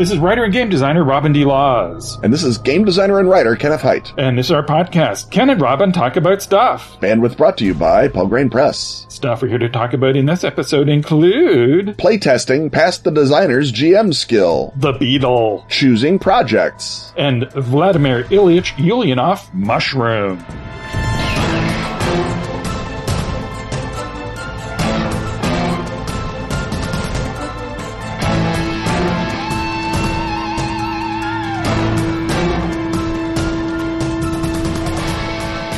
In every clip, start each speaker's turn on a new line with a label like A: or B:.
A: This is writer and game designer Robin D. Laws.
B: And this is game designer and writer Kenneth Hite.
A: And this is our podcast, Ken and Robin Talk About Stuff.
B: Bandwidth brought to you by Pelgrane Press.
A: Stuff we're here to talk about in this episode include
B: Playtesting past the designer's GM skill.
A: The Beetle.
B: Choosing projects.
A: And Vladimir Ilyich Ulyanov Mushroom.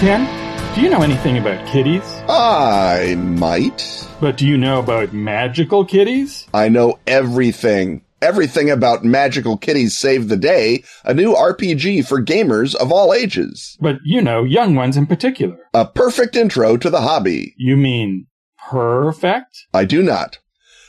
A: Ken, do you know anything about kitties?
B: I might.
A: But do you know about magical kitties?
B: I know everything. Everything about Magical Kitties Save the Day, a new RPG for gamers of all ages.
A: But you know, young ones in particular.
B: A perfect intro to the hobby.
A: You mean perfect?
B: I do not.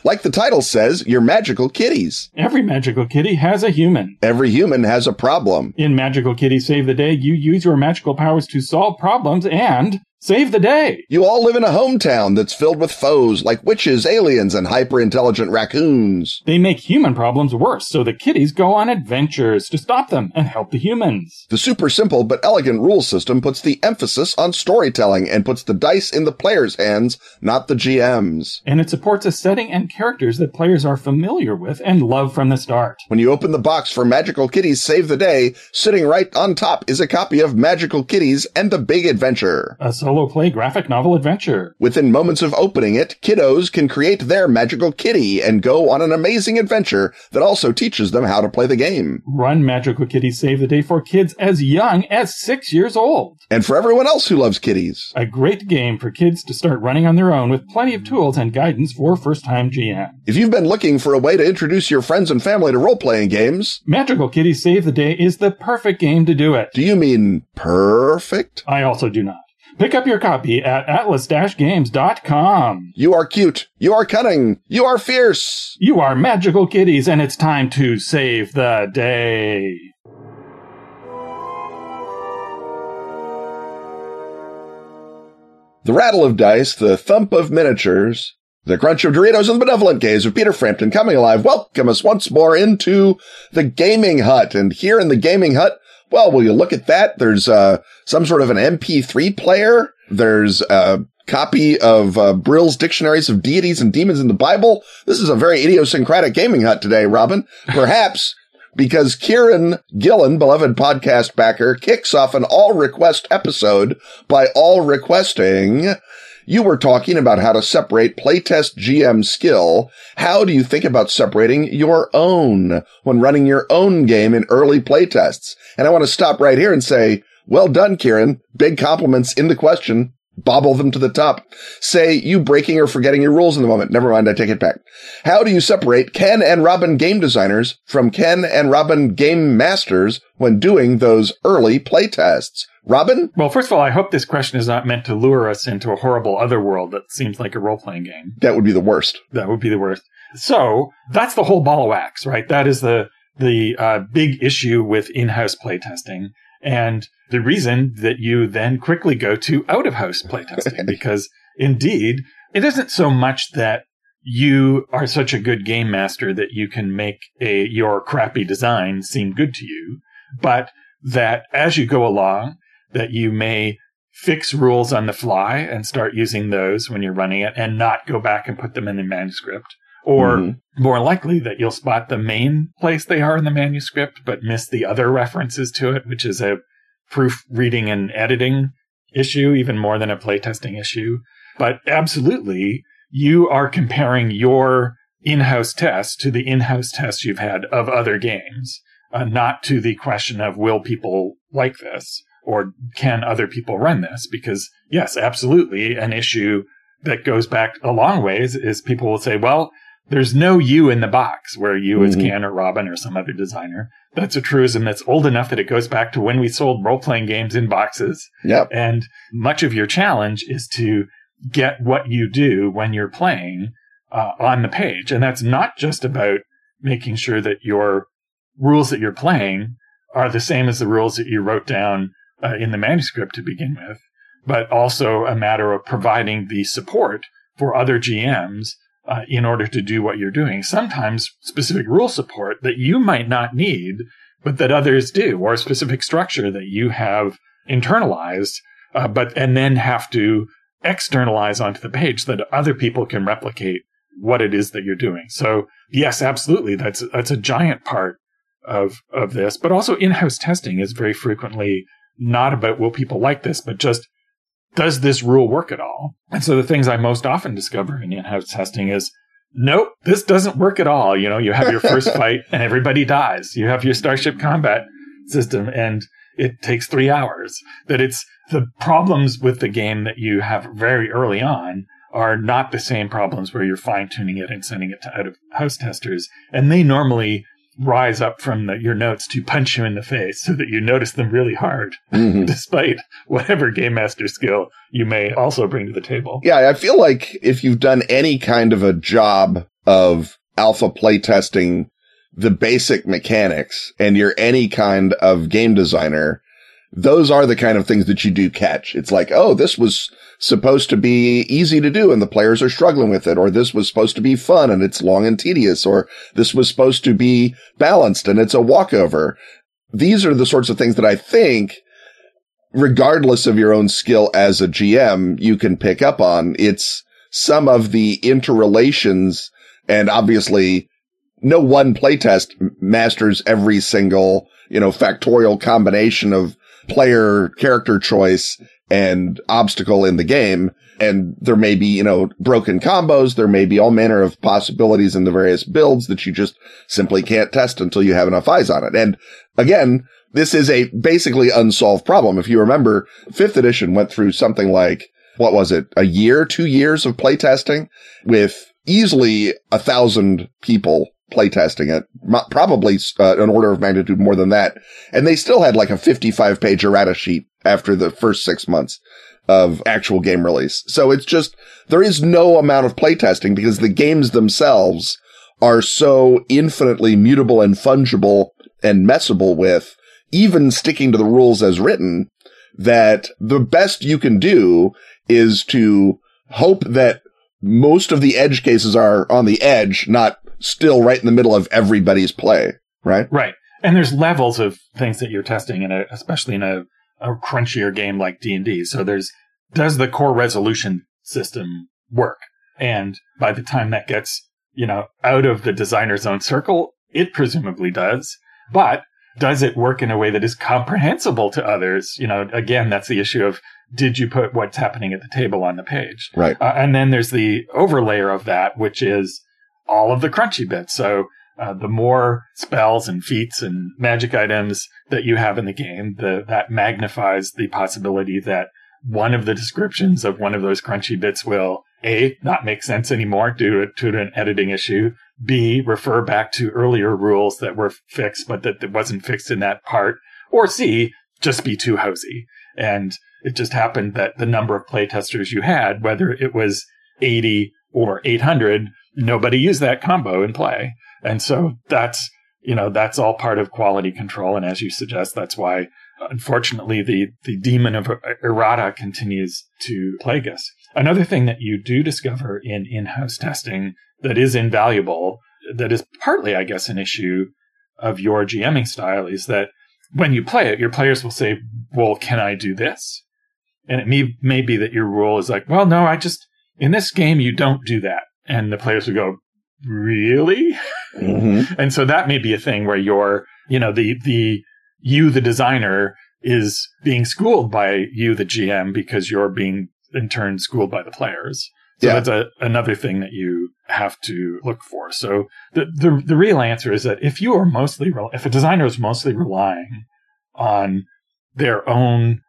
B: Like the title says, you're magical kitties.
A: Every magical kitty has a human.
B: Every human has a problem.
A: In Magical Kitty Save the Day, you use your magical powers to solve problems and save the day.
B: You all live in a hometown that's filled with foes like witches, aliens, and hyper intelligent raccoons.
A: They make human problems worse, so the kitties go on adventures to stop them and help the humans.
B: The super simple but elegant rule system puts the emphasis on storytelling and puts the dice in the player's hands, not the GM's.
A: And it supports a setting and characters that players are familiar with and love from the start.
B: When you open the box for Magical Kitties Save the Day, sitting right on top is a copy of Magical Kitties and the Big Adventure.
A: A solo play graphic novel adventure.
B: Within moments of opening it, kiddos can create their magical kitty and go on an amazing adventure that also teaches them how to play the game.
A: Run Magical Kitty Save the Day for kids as young as six years old.
B: And for everyone else who loves kitties.
A: A great game for kids to start running on their own with plenty of tools and guidance for first time GM.
B: If you've been looking for a way to introduce your friends and family to role playing games,
A: Magical Kitty Save the Day is the perfect game to do it.
B: do you mean perfect?
A: I also do not. Pick up your copy at atlas-games.com.
B: You are cute. You are cunning. You are fierce.
A: You are magical kitties, and it's time to save the day.
B: The rattle of dice, the thump of miniatures, the crunch of Doritos, and the benevolent gaze of Peter Frampton coming alive welcome us once more into the gaming hut. And here in the gaming hut, well, will you look at that? There's uh, some sort of an MP3 player. There's a copy of uh, Brill's Dictionaries of Deities and Demons in the Bible. This is a very idiosyncratic gaming hut today, Robin. Perhaps because Kieran Gillen, beloved podcast backer, kicks off an all request episode by all requesting. You were talking about how to separate playtest GM skill. How do you think about separating your own when running your own game in early playtests? And I want to stop right here and say, well done, Kieran. Big compliments in the question. Bobble them to the top. Say you breaking or forgetting your rules in the moment. Never mind, I take it back. How do you separate Ken and Robin game designers from Ken and Robin game masters when doing those early playtests? Robin?
A: Well, first of all, I hope this question is not meant to lure us into a horrible other world that seems like a role playing game.
B: That would be the worst.
A: That would be the worst. So that's the whole ball of wax, right? That is the the uh, big issue with in-house playtesting, and the reason that you then quickly go to out-of-house playtesting, because indeed, it isn't so much that you are such a good game master that you can make a your crappy design seem good to you, but that as you go along, that you may fix rules on the fly and start using those when you're running it and not go back and put them in the manuscript. Or
B: Mhm.
A: more likely that you'll spot the main place they are in the manuscript, but miss the other references to it, which is a proofreading and editing issue, even more than a playtesting issue. But absolutely, you are comparing your in-house test to the in-house tests you've had of other games, uh, not to the question of will people like this or can other people run this? Because yes, absolutely, an issue that goes back a long ways is people will say, well, there's no you in the box where you as
B: Mhm.
A: Ken or Robin or some other designer. That's a truism that's old enough that it goes back to when we sold role playing games in boxes.
B: Yep.
A: And much of your challenge is to get what you do when you're playing uh, on the page. And that's not just about making sure that your rules that you're playing are the same as the rules that you wrote down uh, in the manuscript to begin with, but also a matter of providing the support for other GMs uh, in order to do what you're doing. Sometimes specific rule support that you might not need, but that others do, or a specific structure that you have internalized, uh, but and then have to externalize onto the page so that other people can replicate what it is that you're doing. So yes, absolutely, that's that's a giant part of of this. But also in-house testing is very frequently not about will people like this, but just does this rule work at all? And so the things I most often discover in in-house testing is nope, this doesn't work at all. You know, you have your first fight and everybody dies. You have your starship combat system and it takes three hours. That it's the problems with the game that you have very early on are not the same problems where you're fine tuning it and sending it to out of house testers. And they normally rise up from the, your notes to punch you in the face so that you notice them really hard, mm-hmm. despite whatever game master skill you may also bring to the table.
B: Yeah, I feel like if you've done any kind of a job of alpha playtesting the basic mechanics and you're any kind of game designer, those are the kind of things that you do catch. It's like, oh, this was supposed to be easy to do and the players are struggling with it, or this was supposed to be fun and it's long and tedious, or this was supposed to be balanced and it's a walkover. These are the sorts of things that I think, regardless of your own skill as a GM, you can pick up on. It's some of the interrelations and obviously no one playtest masters every single, you know, factorial combination of player character choice and obstacle in the game. And there may be, you know, broken combos. There may be all manner of possibilities in the various builds that you just simply can't test until you have enough eyes on it. And again, this is a basically unsolved problem. If you remember, fifth edition went through something like, what was it? A year, two years of playtesting with easily a thousand people playtesting it, probably uh, an order of magnitude more than that. And they still had like a 55 page errata sheet after the first six months of actual game release. So it's just, there is no amount of playtesting because the games themselves are so infinitely mutable and fungible and messable with, even sticking to the rules as written, that the best you can do is to hope that most of the edge cases are on the edge, not still right in the middle of everybody's play, right?
A: Right. And there's levels of things that you're testing in a, especially in a, a crunchier game like D&D. So there's, does the core resolution system work? And by the time that gets, you know, out of the designer's own circle, it presumably does. But does it work in a way that is comprehensible to others? You know, again, that's the issue of did you put what's happening at the table on the page?
B: Right.
A: Uh, and then there's the overlayer of that, which is all of the crunchy bits. So uh, the more spells and feats and magic items that you have in the game, the, that magnifies the possibility that one of the descriptions of one of those crunchy bits will a not make sense anymore due to, an editing issue. B refer back to earlier rules that were fixed, but that, that wasn't fixed in that part. Or C just be too hosey. And it just happened that the number of playtesters you had, whether it was 80 or 800, nobody used that combo in play. And so that's, you know, that's all part of quality control. And as you suggest, that's why, unfortunately, the, the demon of errata continues to plague us. Another thing that you do discover in in-house testing that is invaluable, that is partly, I guess, an issue of your GMing style is that when you play it, your players will say, well, can I do this? And it may, may be that your rule is like, well, no, I just, in this game, you don't do that and the players would go, really? Mm-hmm. and so that may be a thing where you're, you know, the, the, you, the designer is being schooled by you, the GM, because you're being in turn schooled by the players. So yeah. that's a, another thing that you have to look for. So the, the, the real answer is that if you are mostly, if a designer is mostly relying on their own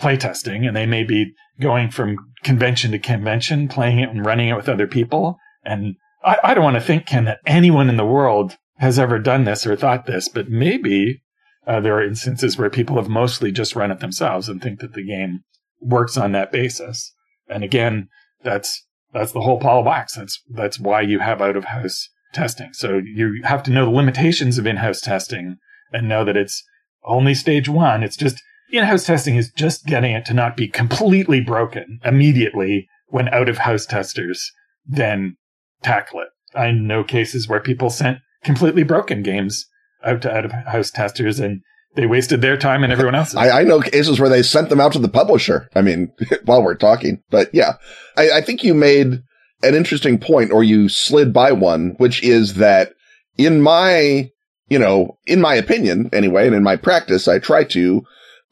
A: playtesting and they may be going from convention to convention, playing it and running it with other people. And I, I don't want to think, Ken, that anyone in the world has ever done this or thought this, but maybe uh, there are instances where people have mostly just run it themselves and think that the game works on that basis. And again, that's that's the whole ball of wax. That's that's why you have out of house testing. So you have to know the limitations of in house testing and know that it's only stage one. It's just in-house testing is just getting it to not be completely broken immediately when out of house testers then tackle it. I know cases where people sent completely broken games out to out of house testers and they wasted their time and everyone else's.
B: I, I, know cases where they sent them out to the publisher. I mean, while we're talking, but yeah, I, I think you made an interesting point or you slid by one, which is that in my, you know, in my opinion anyway, and in my practice, I try to,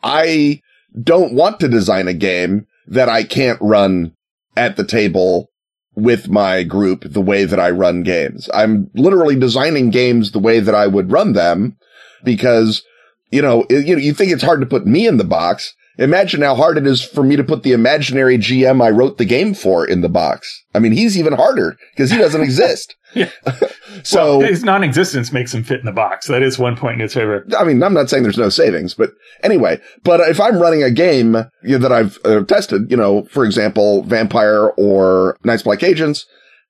B: I don't want to design a game that I can't run at the table with my group the way that I run games. I'm literally designing games the way that I would run them because, you know, you, know, you think it's hard to put me in the box. Imagine how hard it is for me to put the imaginary GM I wrote the game for in the box. I mean, he's even harder because he doesn't exist.
A: yeah. so well, his non-existence makes him fit in the box. That is one point in his favor.
B: I mean, I'm not saying there's no savings, but anyway, but if I'm running a game you know, that I've uh, tested, you know, for example, Vampire or Night's Black Agents,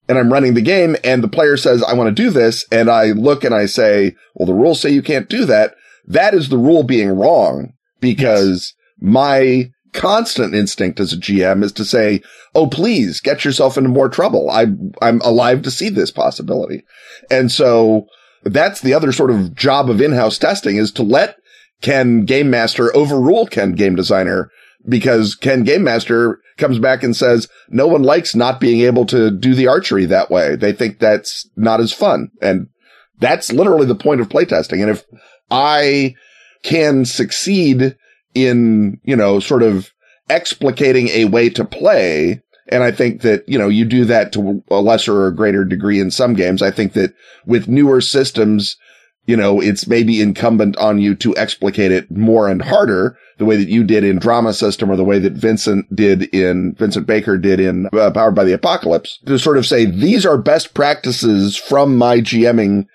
B: and I'm running the game and the player says, I want to do this. And I look and I say, well, the rules say you can't do that. That is the rule being wrong because my constant instinct as a GM is to say, Oh, please get yourself into more trouble. I, I'm alive to see this possibility. And so that's the other sort of job of in-house testing is to let Ken Game Master overrule Ken Game Designer because Ken Game Master comes back and says, no one likes not being able to do the archery that way. They think that's not as fun. And that's literally the point of playtesting. And if I can succeed in, you know, sort of explicating a way to play. And I think that, you know, you do that to a lesser or greater degree in some games. I think that with newer systems, you know, it's maybe incumbent on you to explicate it more and harder the way that you did in drama system or the way that Vincent did in Vincent Baker did in uh, Powered by the Apocalypse to sort of say these are best practices from my GMing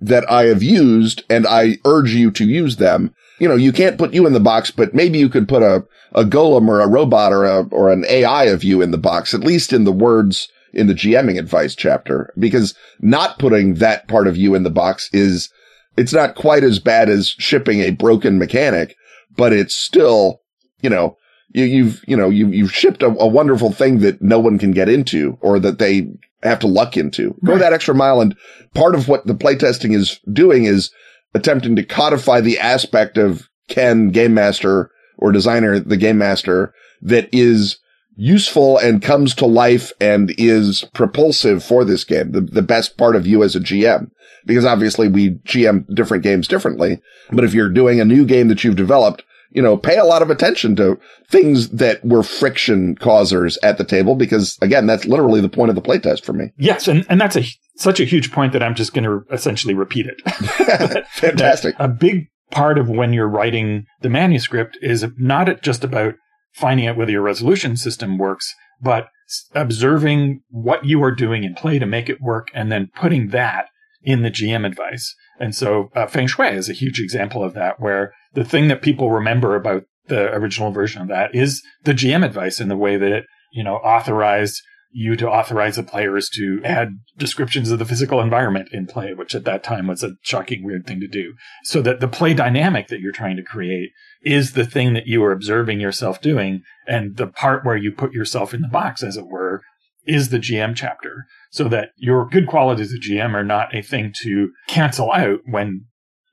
B: that I have used and I urge you to use them you know, you can't put you in the box, but maybe you could put a, a golem or a robot or a, or an AI of you in the box, at least in the words in the GMing advice chapter, because not putting that part of you in the box is, it's not quite as bad as shipping a broken mechanic, but it's still, you know, you, you've, you know, you, you've shipped a, a, wonderful thing that no one can get into or that they have to luck into. Go that extra mile. And part of what the playtesting is doing is attempting to codify the aspect of Ken game master or designer, the game master that is useful and comes to life and is propulsive for this game. The, the best part of you as a GM, because obviously we GM different games differently. But if you're doing a new game that you've developed, you know, pay a lot of attention to things that were friction causers at the table, because again, that's literally the point of the playtest for me.
A: Yes. And, and that's a, such a huge point that I'm just going to essentially repeat
B: it. Fantastic.
A: a big part of when you're writing the manuscript is not just about finding out whether your resolution system works, but observing what you are doing in play to make it work and then putting that in the GM advice. And so uh, Feng Shui is a huge example of that, where the thing that people remember about the original version of that is the GM advice and the way that it, you know, authorized you to authorize the players to add descriptions of the physical environment in play, which at that time was a shocking, weird thing to do. So that the play dynamic that you're trying to create is the thing that you are observing yourself doing. And the part where you put yourself in the box, as it were, is the GM chapter. So that your good qualities as GM are not a thing to cancel out when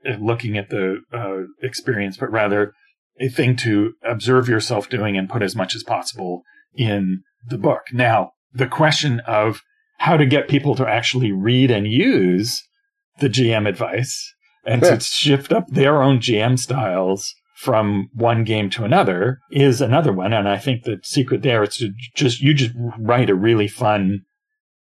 A: uh, looking at the uh, experience, but rather a thing to observe yourself doing and put as much as possible in the book. Now, the question of how to get people to actually read and use the GM advice and to shift up their own GM styles from one game to another is another one. And I think the secret there is to just, you just write a really fun,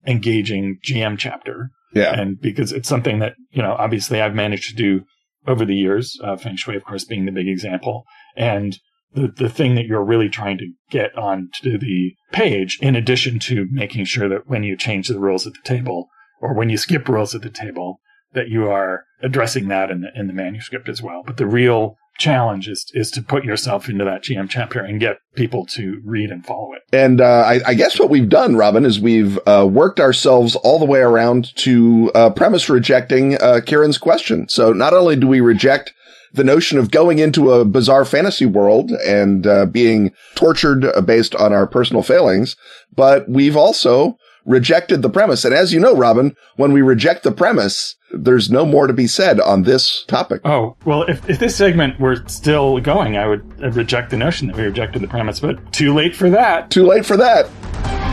A: engaging GM chapter.
B: Yeah.
A: And because it's something that, you know, obviously I've managed to do over the years, uh, Feng Shui, of course, being the big example. And the, the thing that you're really trying to get onto the page, in addition to making sure that when you change the rules at the table or when you skip rules at the table, that you are addressing that in the, in the manuscript as well. But the real challenge is, is to put yourself into that GM chapter and get people to read and follow it.
B: And uh, I, I, guess what we've done, Robin, is we've uh, worked ourselves all the way around to uh, premise rejecting uh, Kieran's question. So not only do we reject the notion of going into a bizarre fantasy world and uh, being tortured uh, based on our personal failings. But we've also rejected the premise. And as you know, Robin, when we reject the premise, there's no more to be said on this topic.
A: Oh, well, if, if this segment were still going, I would I'd reject the notion that we rejected the premise, but too late for that.
B: Too late for that.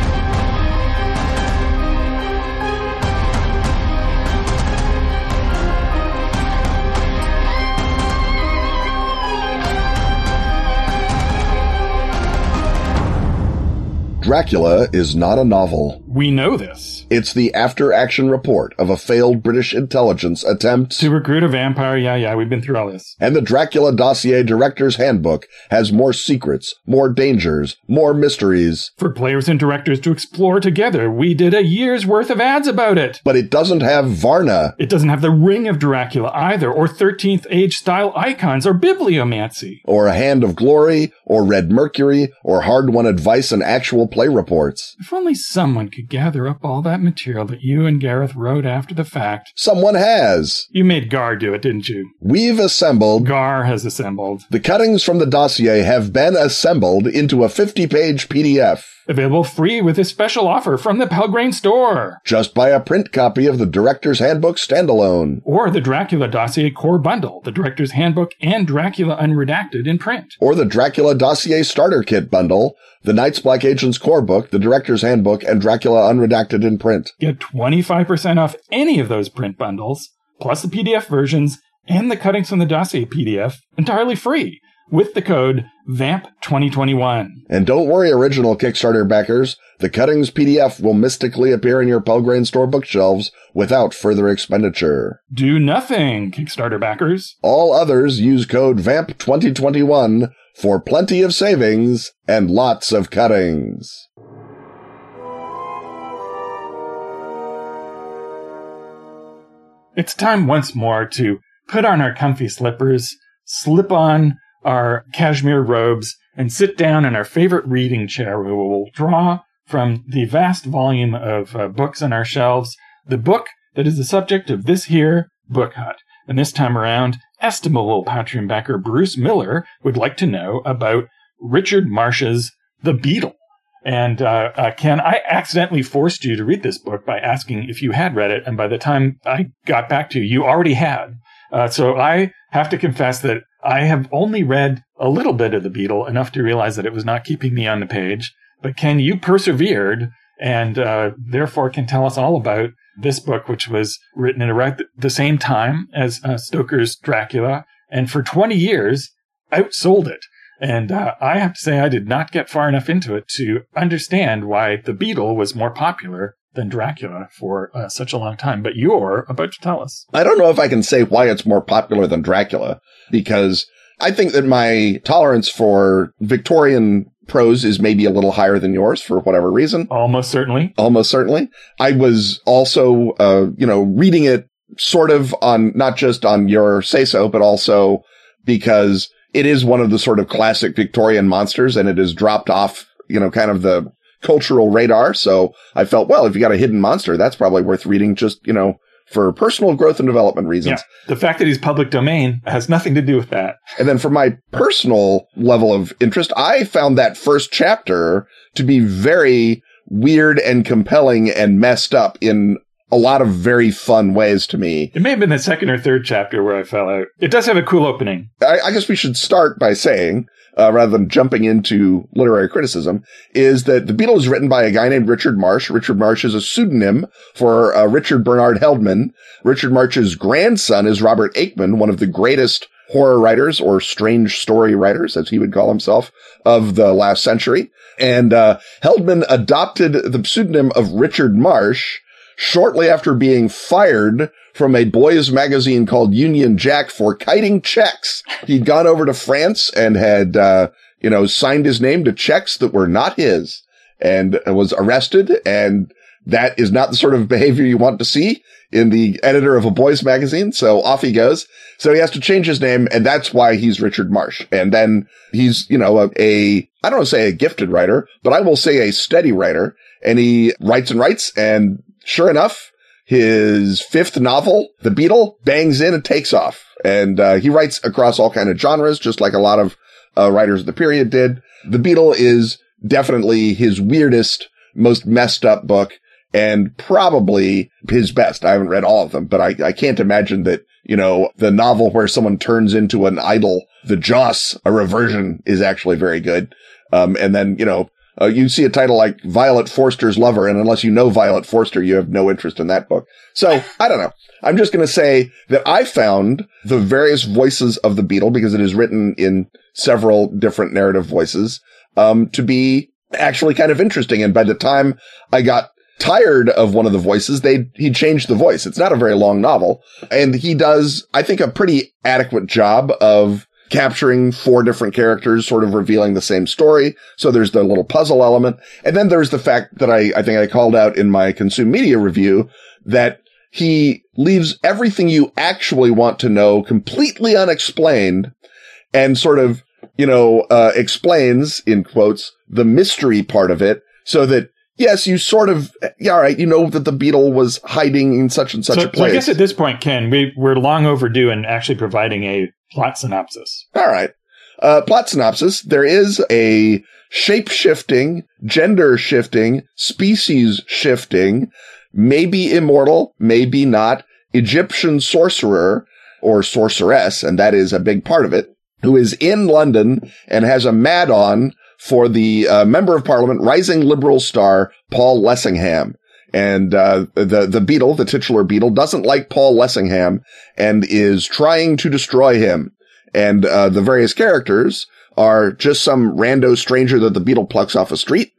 B: Dracula is not a novel.
A: We know this.
B: It's the after action report of a failed British intelligence attempt
A: To recruit a vampire, yeah, yeah, we've been through all this.
B: And the Dracula Dossier Director's Handbook has more secrets, more dangers, more mysteries,
A: For players and directors to explore together, we did a year's worth of ads about it.
B: but it doesn't have Varna.
A: It doesn't have the ring of Dracula either, or 13th age style icons, or bibliomancy.
B: or a hand of glory, or red mercury, or hard won advice and actual play reports.
A: If only someone could gather up all that material that you and Gareth wrote after the fact.
B: Someone has.
A: You made Gar do it, didn't you?
B: We've assembled.
A: Gar has assembled.
B: The cuttings from the dossier have been assembled into a 50 page PDF.
A: Available free with a special offer from the Pelgrane store.
B: Just buy a print copy of the Director's Handbook standalone.
A: Or the Dracula Dossier Core Bundle, the Director's Handbook and Dracula Unredacted in print.
B: Or the Dracula Dossier Starter Kit Bundle, the Night's Black Agents Core Book, the Director's Handbook, and Dracula Unredacted in print.
A: Get 25% off any of those print bundles, plus the PDF versions and the cuttings from the dossier PDF entirely free with the code VAMP2021.
B: And don't worry, original Kickstarter backers, the cuttings PDF will mystically appear in your Pelgrane store bookshelves without further expenditure.
A: Do nothing, Kickstarter backers.
B: All others use code VAMP2021 for plenty of savings and lots of cuttings.
A: It's time once more to put on our comfy slippers, slip on our cashmere robes, and sit down in our favorite reading chair we will draw from the vast volume of uh, books on our shelves the book that is the subject of this here book hut. And this time around, estimable Patreon backer Bruce Miller would like to know about Richard Marsh's The Beetle. And uh, uh, Ken, I accidentally forced you to read this book by asking if you had read it, and by the time I got back to you, you already had. Uh, so I have to confess that I have only read a little bit of The Beetle, enough to realize that it was not keeping me on the page. But Ken, you persevered, and uh, therefore can tell us all about this book, which was written at around the same time as uh, Stoker's Dracula, and for 20 years outsold it. And uh, I have to say, I did not get far enough into it to understand why The Beetle was more popular than Dracula for uh, such a long time. But you're about to tell us.
B: I don't know if I can say why it's more popular than Dracula because I think that my tolerance for Victorian prose is maybe a little higher than yours for whatever reason.
A: Almost certainly.
B: Almost certainly. I was also, uh, you know, reading it sort of on, not just on your say so, but also because it is one of the sort of classic Victorian monsters and it has dropped off, you know, kind of the cultural radar. So I felt, well, if you got a hidden monster, that's probably worth reading just, you know, for personal growth and development reasons.
A: Yeah. The fact that he's public domain has nothing to do with that.
B: And then for my personal level of interest, I found that first chapter to be very weird and compelling and messed up in a lot of very fun ways to me.
A: It may have been the second or third chapter where I fell out. It does have a cool opening.
B: I, I guess we should start by saying, uh, rather than jumping into literary criticism, is that The Beetle is written by a guy named Richard Marsh. Richard Marsh is a pseudonym for uh, Richard Bernard Heldmann. Richard Marsh's grandson is Robert Aickman, one of the greatest horror writers or strange story writers, as he would call himself, of the last century. And uh, Heldmann adopted the pseudonym of Richard Marsh shortly after being fired from a boys magazine called Union Jack for kiting checks. He'd gone over to France and had, uh, you know, signed his name to checks that were not his and was arrested. And that is not the sort of behavior you want to see in the editor of a boys magazine. So off he goes. So he has to change his name. And that's why he's Richard Marsh. And then he's, you know, a, a I don't want to say a gifted writer, but I will say a steady writer. And he writes and writes and sure enough, his fifth novel, The Beetle, bangs in and takes off. And uh, he writes across all kind of genres, just like a lot of uh, writers of the period did. The Beetle is definitely his weirdest, most messed up book. and probably his best. I haven't read all of them, but I, I can't imagine that, you know, the novel where someone turns into an idol, the Joss, a reversion is actually very good. Um, and then, you know, uh, you see a title like Violet Forster's Lover, and unless you know Violet Forster, you have no interest in that book. So I don't know. I'm just going to say that I found the various voices of the Beetle because it is written in several different narrative voices, um, to be actually kind of interesting. And by the time I got tired of one of the voices, they he changed the voice. It's not a very long novel, and he does, I think, a pretty adequate job of capturing four different characters, sort of revealing the same story. So there's the little puzzle element. And then there's the fact that I, I think I called out in my consume media review that he leaves everything you actually want to know completely unexplained and sort of, you know, uh, explains in quotes the mystery part of it so that yes, you sort of, yeah, all right, you know that the beetle was hiding in such and such
A: so,
B: a place.
A: So I guess at this point, Ken, we, we're long overdue in actually providing a plot synopsis.
B: All right. Uh, plot synopsis. There is a shape shifting, gender shifting, species shifting, maybe immortal, maybe not, Egyptian sorcerer or sorceress, and that is a big part of it, who is in London and has a mad on for the uh, member of parliament, rising liberal star, Paul Lessingham. And uh, the the beetle, the titular beetle, doesn't like Paul Lessingham and is trying to destroy him. And uh, the various characters are just some rando stranger that the beetle plucks off a street.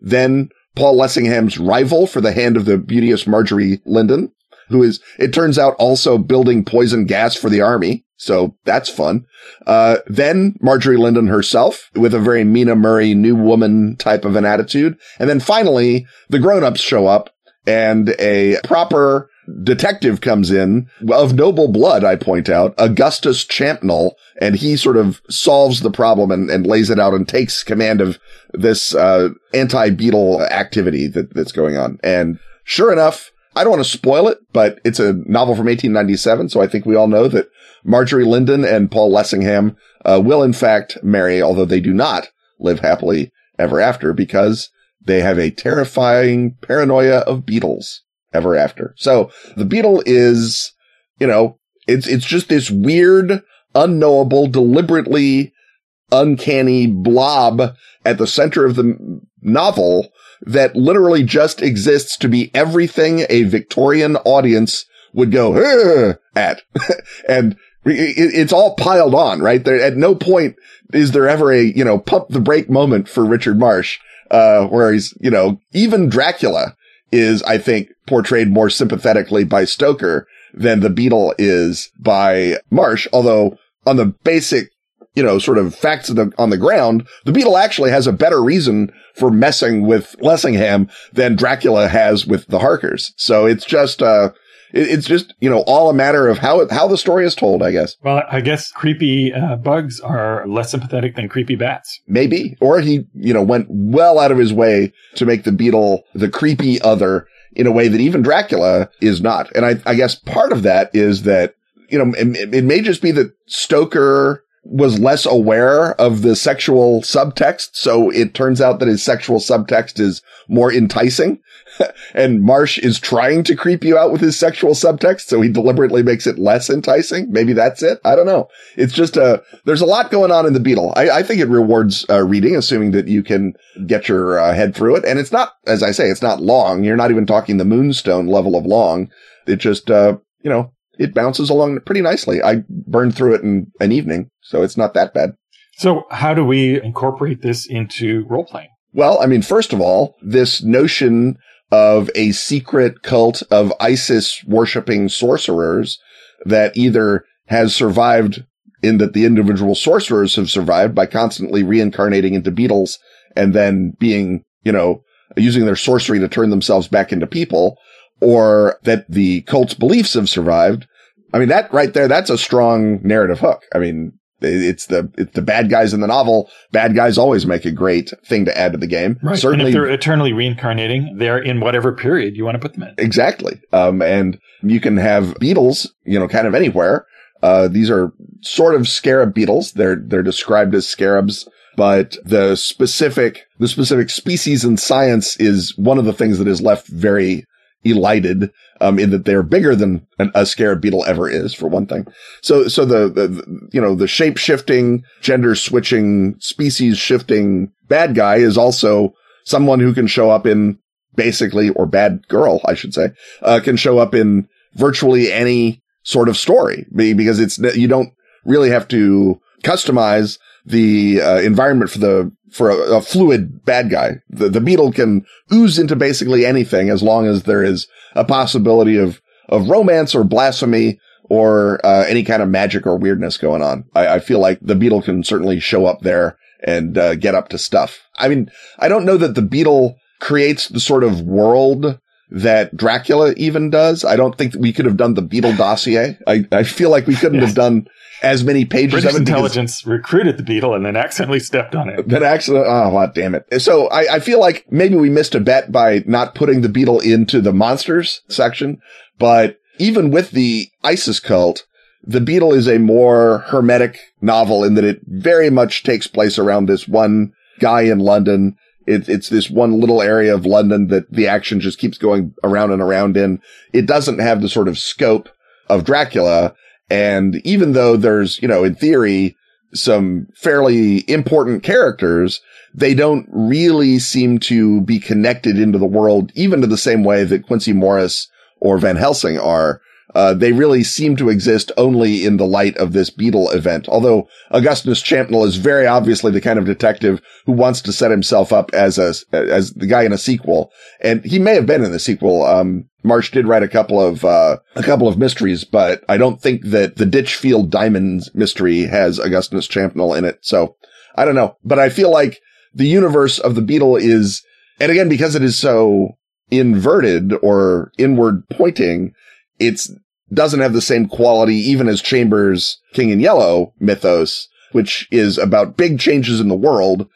B: Then Paul Lessingham's rival for the hand of the beauteous Marjorie Lindon, who is, it turns out, also building poison gas for the army. So that's fun. Uh, then Marjorie Lindon herself with a very Mina Murray new woman type of an attitude. And then finally the grown-ups show up and a proper detective comes in of noble blood, I point out, Augustus Champnell, and he sort of solves the problem and, and lays it out and takes command of this, uh, anti-beetle activity that, that's going on. And sure enough, I don't want to spoil it, but it's a novel from 1897. So I think we all know that Marjorie Lindon and Paul Lessingham uh, will in fact marry, although they do not live happily ever after because they have a terrifying paranoia of beetles ever after. So the beetle is, you know, it's, it's just this weird, unknowable, deliberately uncanny blob at the center of the novel that literally just exists to be everything a Victorian audience would go at. and it's all piled on, right? There, at no point is there ever a, you know, pump the brake moment for Richard Marsh, uh, where he's, you know, even Dracula is, I think, portrayed more sympathetically by Stoker than the Beetle is by Marsh. Although on the basic, you know, sort of facts the, on the ground, the Beetle actually has a better reason for messing with Lessingham than Dracula has with the Harkers. So it's just, uh, it's just you know all a matter of how how the story is told, I guess.
A: Well, I guess creepy uh, bugs are less sympathetic than creepy bats.
B: Maybe, or he you know went well out of his way to make the beetle the creepy other in a way that even Dracula is not. And I, I guess part of that is that you know it, it may just be that Stoker was less aware of the sexual subtext. So it turns out that his sexual subtext is more enticing. and Marsh is trying to creep you out with his sexual subtext. So he deliberately makes it less enticing. Maybe that's it. I don't know. It's just a, there's a lot going on in the Beetle. I, I think it rewards uh, reading, assuming that you can get your uh, head through it. And it's not, as I say, it's not long. You're not even talking the Moonstone level of long. It just, uh, you know, it bounces along pretty nicely. I burned through it in an evening, so it's not that bad.
A: So, how do we incorporate this into role playing?
B: Well, I mean, first of all, this notion of a secret cult of Isis worshipping sorcerers that either has survived in that the individual sorcerers have survived by constantly reincarnating into beetles and then being, you know, using their sorcery to turn themselves back into people, or that the cult's beliefs have survived. I mean, that right there, that's a strong narrative hook. I mean, it's the it's the bad guys in the novel. Bad guys always make a great thing to add to the game.
A: Right. Certainly, and if they're eternally reincarnating, they're in whatever period you want to put them in.
B: Exactly. Um, and you can have beetles, you know, kind of anywhere. Uh, these are sort of scarab beetles. They're they're described as scarabs but the specific, the specific species in science is one of the things that is left very elided, um, in that they're bigger than an, a scarab beetle ever is, for one thing. So, so the, the you know, the shape shifting, gender switching, species shifting bad guy is also someone who can show up in basically, or bad girl, I should say, uh, can show up in virtually any sort of story because it's, you don't really have to customize the uh, environment for the for a, a, fluid bad guy. The, the beetle can ooze into basically anything as long as there is a possibility of of romance or blasphemy or uh, any kind of magic or weirdness going on. I, I, feel like the beetle can certainly show up there and uh, get up to stuff. I mean, I don't know that the beetle creates the sort of world that Dracula even does. I don't think we could have done the Beetle dossier. I, I feel like we couldn't yes. have done as many pages
A: British
B: of it.
A: intelligence recruited the Beetle and then accidentally stepped on it.
B: Then accidentally, oh, God damn it. So I, I feel like maybe we missed a bet by not putting the Beetle into the monsters section, but even with the Isis cult, the Beetle is a more hermetic novel in that it very much takes place around this one guy in London it, it's this one little area of London that the action just keeps going around and around in. It doesn't have the sort of scope of Dracula. And even though there's, you know, in theory, some fairly important characters, they don't really seem to be connected into the world, even to the same way that Quincey Morris or Van Helsing are. Uh, they really seem to exist only in the light of this Beetle event. Although Augustus Champnell is very obviously the kind of detective who wants to set himself up as a, as the guy in a sequel. And he may have been in the sequel. Um, Marsh did write a couple of, uh, a couple of mysteries, but I don't think that the Ditchfield Diamonds mystery has Augustus Champnell in it. So I don't know, but I feel like the universe of the Beetle is, and again, because it is so inverted or inward pointing, it's doesn't have the same quality even as Chambers' King in Yellow mythos, which is about big changes in the world.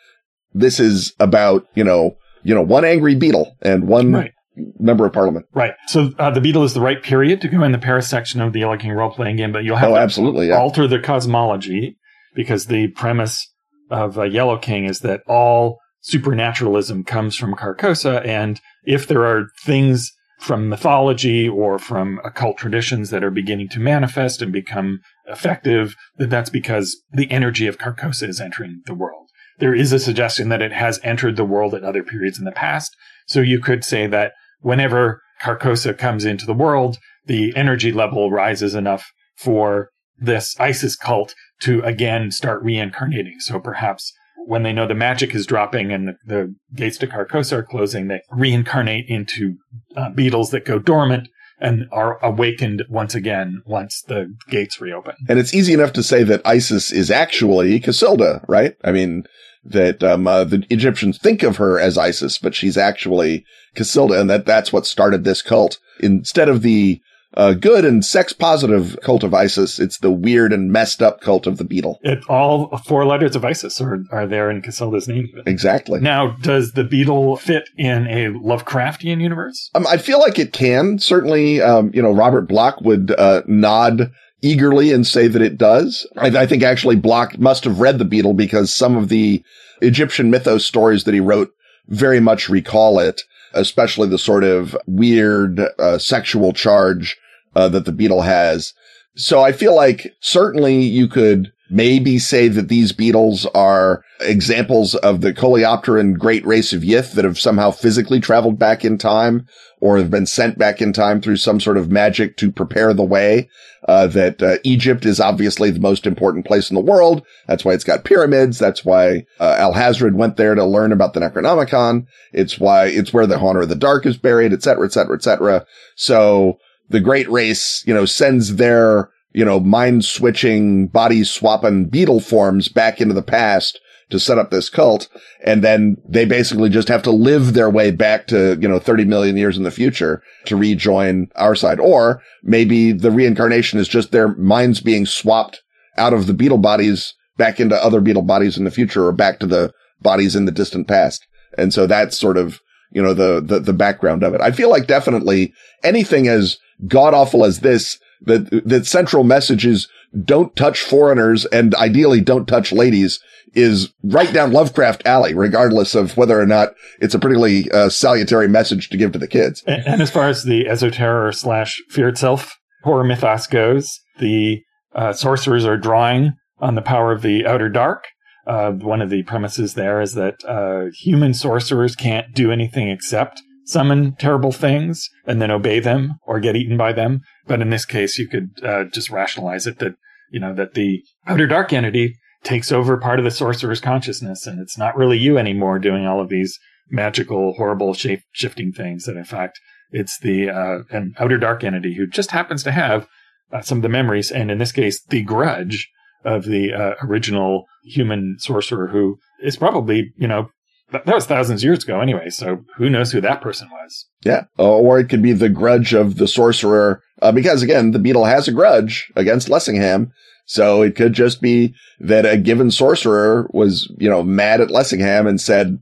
B: This is about, you know, you know, one angry beetle and one right. member of parliament.
A: Right. So uh, the beetle is the right period to go in the Paris section of the Yellow King role playing game, but you'll have
B: oh,
A: to
B: absolutely, yeah.
A: alter the cosmology because the premise of uh, Yellow King is that all supernaturalism comes from Carcosa. And if there are things from mythology or from occult traditions that are beginning to manifest and become effective, that that's because the energy of Carcosa is entering the world. There is a suggestion that it has entered the world at other periods in the past. So you could say that whenever Carcosa comes into the world, the energy level rises enough for this Isis cult to again start reincarnating. So perhaps when they know the magic is dropping and the, the gates to Carcosa are closing, they reincarnate into uh, beetles that go dormant and are awakened once again once the gates reopen.
B: And it's easy enough to say that Isis is actually Casilda, right? I mean, that um, uh, the Egyptians think of her as Isis, but she's actually Casilda, and that that's what started this cult. Instead of the uh, good and sex positive cult of Isis. It's the weird and messed up cult of the beetle.
A: It, all four letters of Isis are, are there in Casilda's name.
B: Exactly.
A: Now, does the beetle fit in a Lovecraftian universe?
B: Um, I feel like it can. Certainly, um, you know, Robert Bloch would uh, nod eagerly and say that it does. I, I think actually Bloch must have read the beetle because some of the Egyptian mythos stories that he wrote very much recall it especially the sort of weird uh, sexual charge uh, that the beetle has. So I feel like certainly you could maybe say that these beetles are examples of the coleopteran great race of Yith that have somehow physically traveled back in time or have been sent back in time through some sort of magic to prepare the way. Uh, that uh, Egypt is obviously the most important place in the world. That's why it's got pyramids. That's why uh, Alhazred went there to learn about the Necronomicon. It's why it's where the Haunter of the Dark is buried, et cetera, et cetera, et cetera. So the great race, you know, sends their, you know, mind switching, body swapping beetle forms back into the past to set up this cult. And then they basically just have to live their way back to, you know, 30 million years in the future to rejoin our side. Or maybe the reincarnation is just their minds being swapped out of the beetle bodies back into other beetle bodies in the future or back to the bodies in the distant past. And so that's sort of, you know, the, the, the background of it. I feel like definitely anything as god awful as this, that, that central message is don't touch foreigners and ideally don't touch ladies is right down Lovecraft alley, regardless of whether or not it's a particularly uh, salutary message to give to the kids.
A: And, and as far as the esoterror slash fear itself horror mythos goes, the uh, sorcerers are drawing on the power of the outer dark. Uh, one of the premises there is that uh, human sorcerers can't do anything except summon terrible things and then obey them or get eaten by them. But in this case, you could uh, just rationalize it that you know that the outer dark entity takes over part of the sorcerer's consciousness, and it's not really you anymore doing all of these magical, horrible, shape shifting things. That in fact, it's the uh, an outer dark entity who just happens to have uh, some of the memories, and in this case, the grudge of the uh, original human sorcerer, who is probably you know that was thousands of years ago anyway. So who knows who that person was?
B: Yeah, or it could be the grudge of the sorcerer, uh, because again, the beetle has a grudge against Lessingham. So it could just be that a given sorcerer was, you know, mad at Lessingham and said,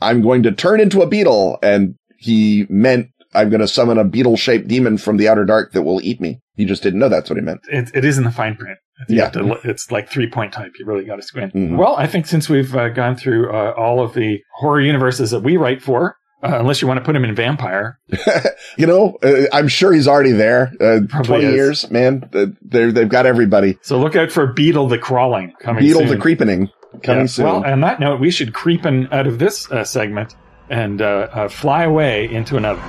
B: I'm going to turn into a beetle. And he meant I'm going to summon a beetle shaped demon from the outer dark that will eat me. He just didn't know that's what he meant.
A: It, it is in the fine print. yeah. To, it's like three point type. You really got to squint. Mm-hmm. Well, I think since we've uh, gone through uh, all of the horror universes that we write for, uh, unless you want to put him in vampire.
B: you know, uh, I'm sure he's already there. Uh, 20 is. years, man. Uh, they've got everybody.
A: So look out for Beetle the Crawling coming
B: Beetle
A: soon.
B: the Creeping coming yeah. soon.
A: Well, on that note, we should creeping out of this uh, segment and uh, fly away into another.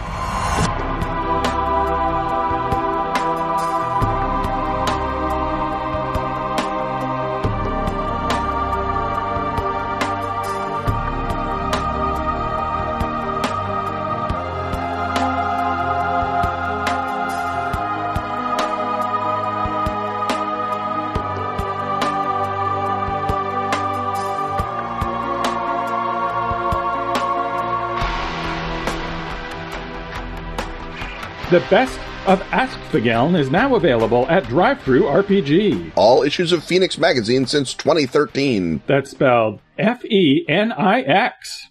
A: The best of Ask Askfageln is now available at DriveThru RPG.
B: All issues of Fenix magazine since 2013.
A: That's spelled F E N I X.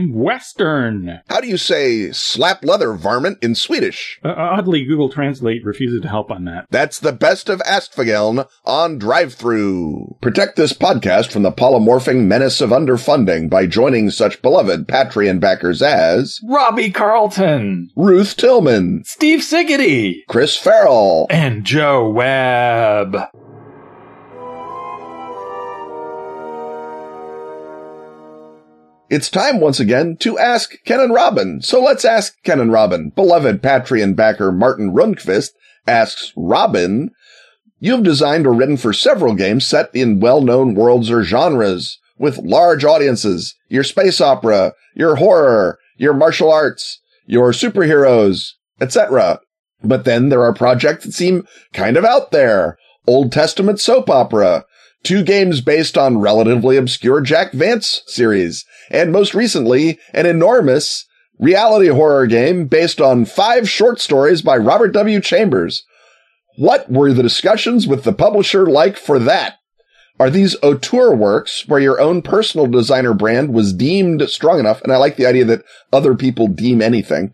A: game, Western.
B: How do you say slap leather varmint in Swedish?
A: Uh, oddly, Google Translate refuses to help on that.
B: That's the best of Askfageln on DriveThru. Protect this podcast from the polymorphing menace of underfunding by joining such beloved Patreon backers as
A: Robbie Carlton,
B: Ruth Tillman,
A: Steve Siggety,
B: Chris Farrell,
A: and Joe Webb.
B: It's time once again to ask Ken and Robin. So let's ask Ken and Robin. Beloved Patreon backer Martin Rundqvist asks Robin, You've designed or written for several games set in well-known worlds or genres with large audiences. Your space opera, your horror, your martial arts, your superheroes, etc. But then there are projects that seem kind of out there. Old Testament soap opera, two games based on relatively obscure Jack Vance series, and most recently, an enormous reality horror game based on five short stories by Robert W. Chambers. What were the discussions with the publisher like for that? Are these auteur works where your own personal designer brand was deemed strong enough? And I like the idea that other people deem anything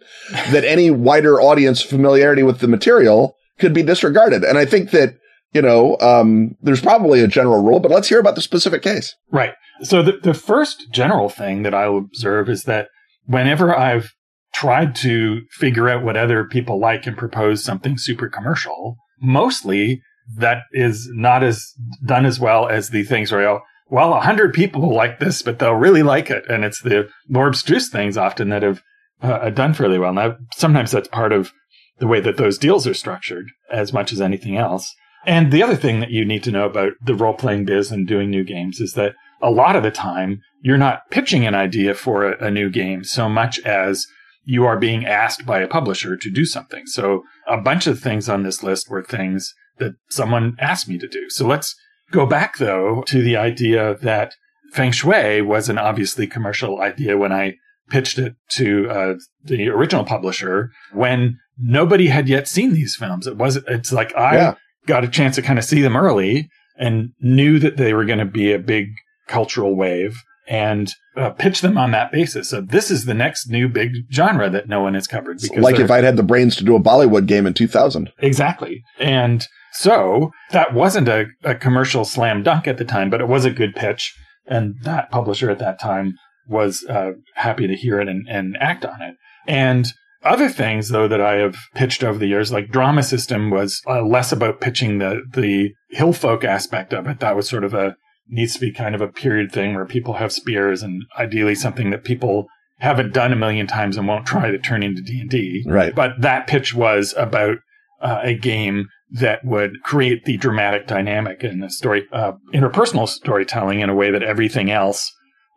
B: that any wider audience familiarity with the material could be disregarded. And I think that, you know, um, there's probably a general rule, but let's hear about the specific case.
A: Right. So the, the first general thing that I observe is that whenever I've tried to figure out what other people like and propose something super commercial, mostly that is not as done as well as the things where, oh, well, a hundred people will like this, but they'll really like it. And it's the more abstruse things often that have uh, done fairly well. Now, sometimes that's part of the way that those deals are structured as much as anything else. And the other thing that you need to know about the role playing biz and doing new games is that a lot of the time you're not pitching an idea for a, a new game so much as you are being asked by a publisher to do something. So a bunch of things on this list were things that someone asked me to do. So let's go back though to the idea that feng shui was an obviously commercial idea when I pitched it to uh, the original publisher when nobody had yet seen these films. It was it's like I yeah. Got a chance to kind of see them early and knew that they were going to be a big cultural wave and uh, pitch them on that basis. So this is the next new big genre that no one has covered.
B: like if I'd had the brains to do a Bollywood game in 2000.
A: Exactly. And so that wasn't a, a commercial slam dunk at the time, but it was a good pitch. And that publisher at that time was uh, happy to hear it and, and act on it. And other things though that I have pitched over the years, like drama system was uh, less about pitching the, the hill folk aspect of it. That was sort of a, needs to be kind of a period thing where people have spears and ideally something that people haven't done a million times and won't try to turn into D&D.
B: Right.
A: But that pitch was about uh, a game that would create the dramatic dynamic in the story, uh, interpersonal storytelling in a way that everything else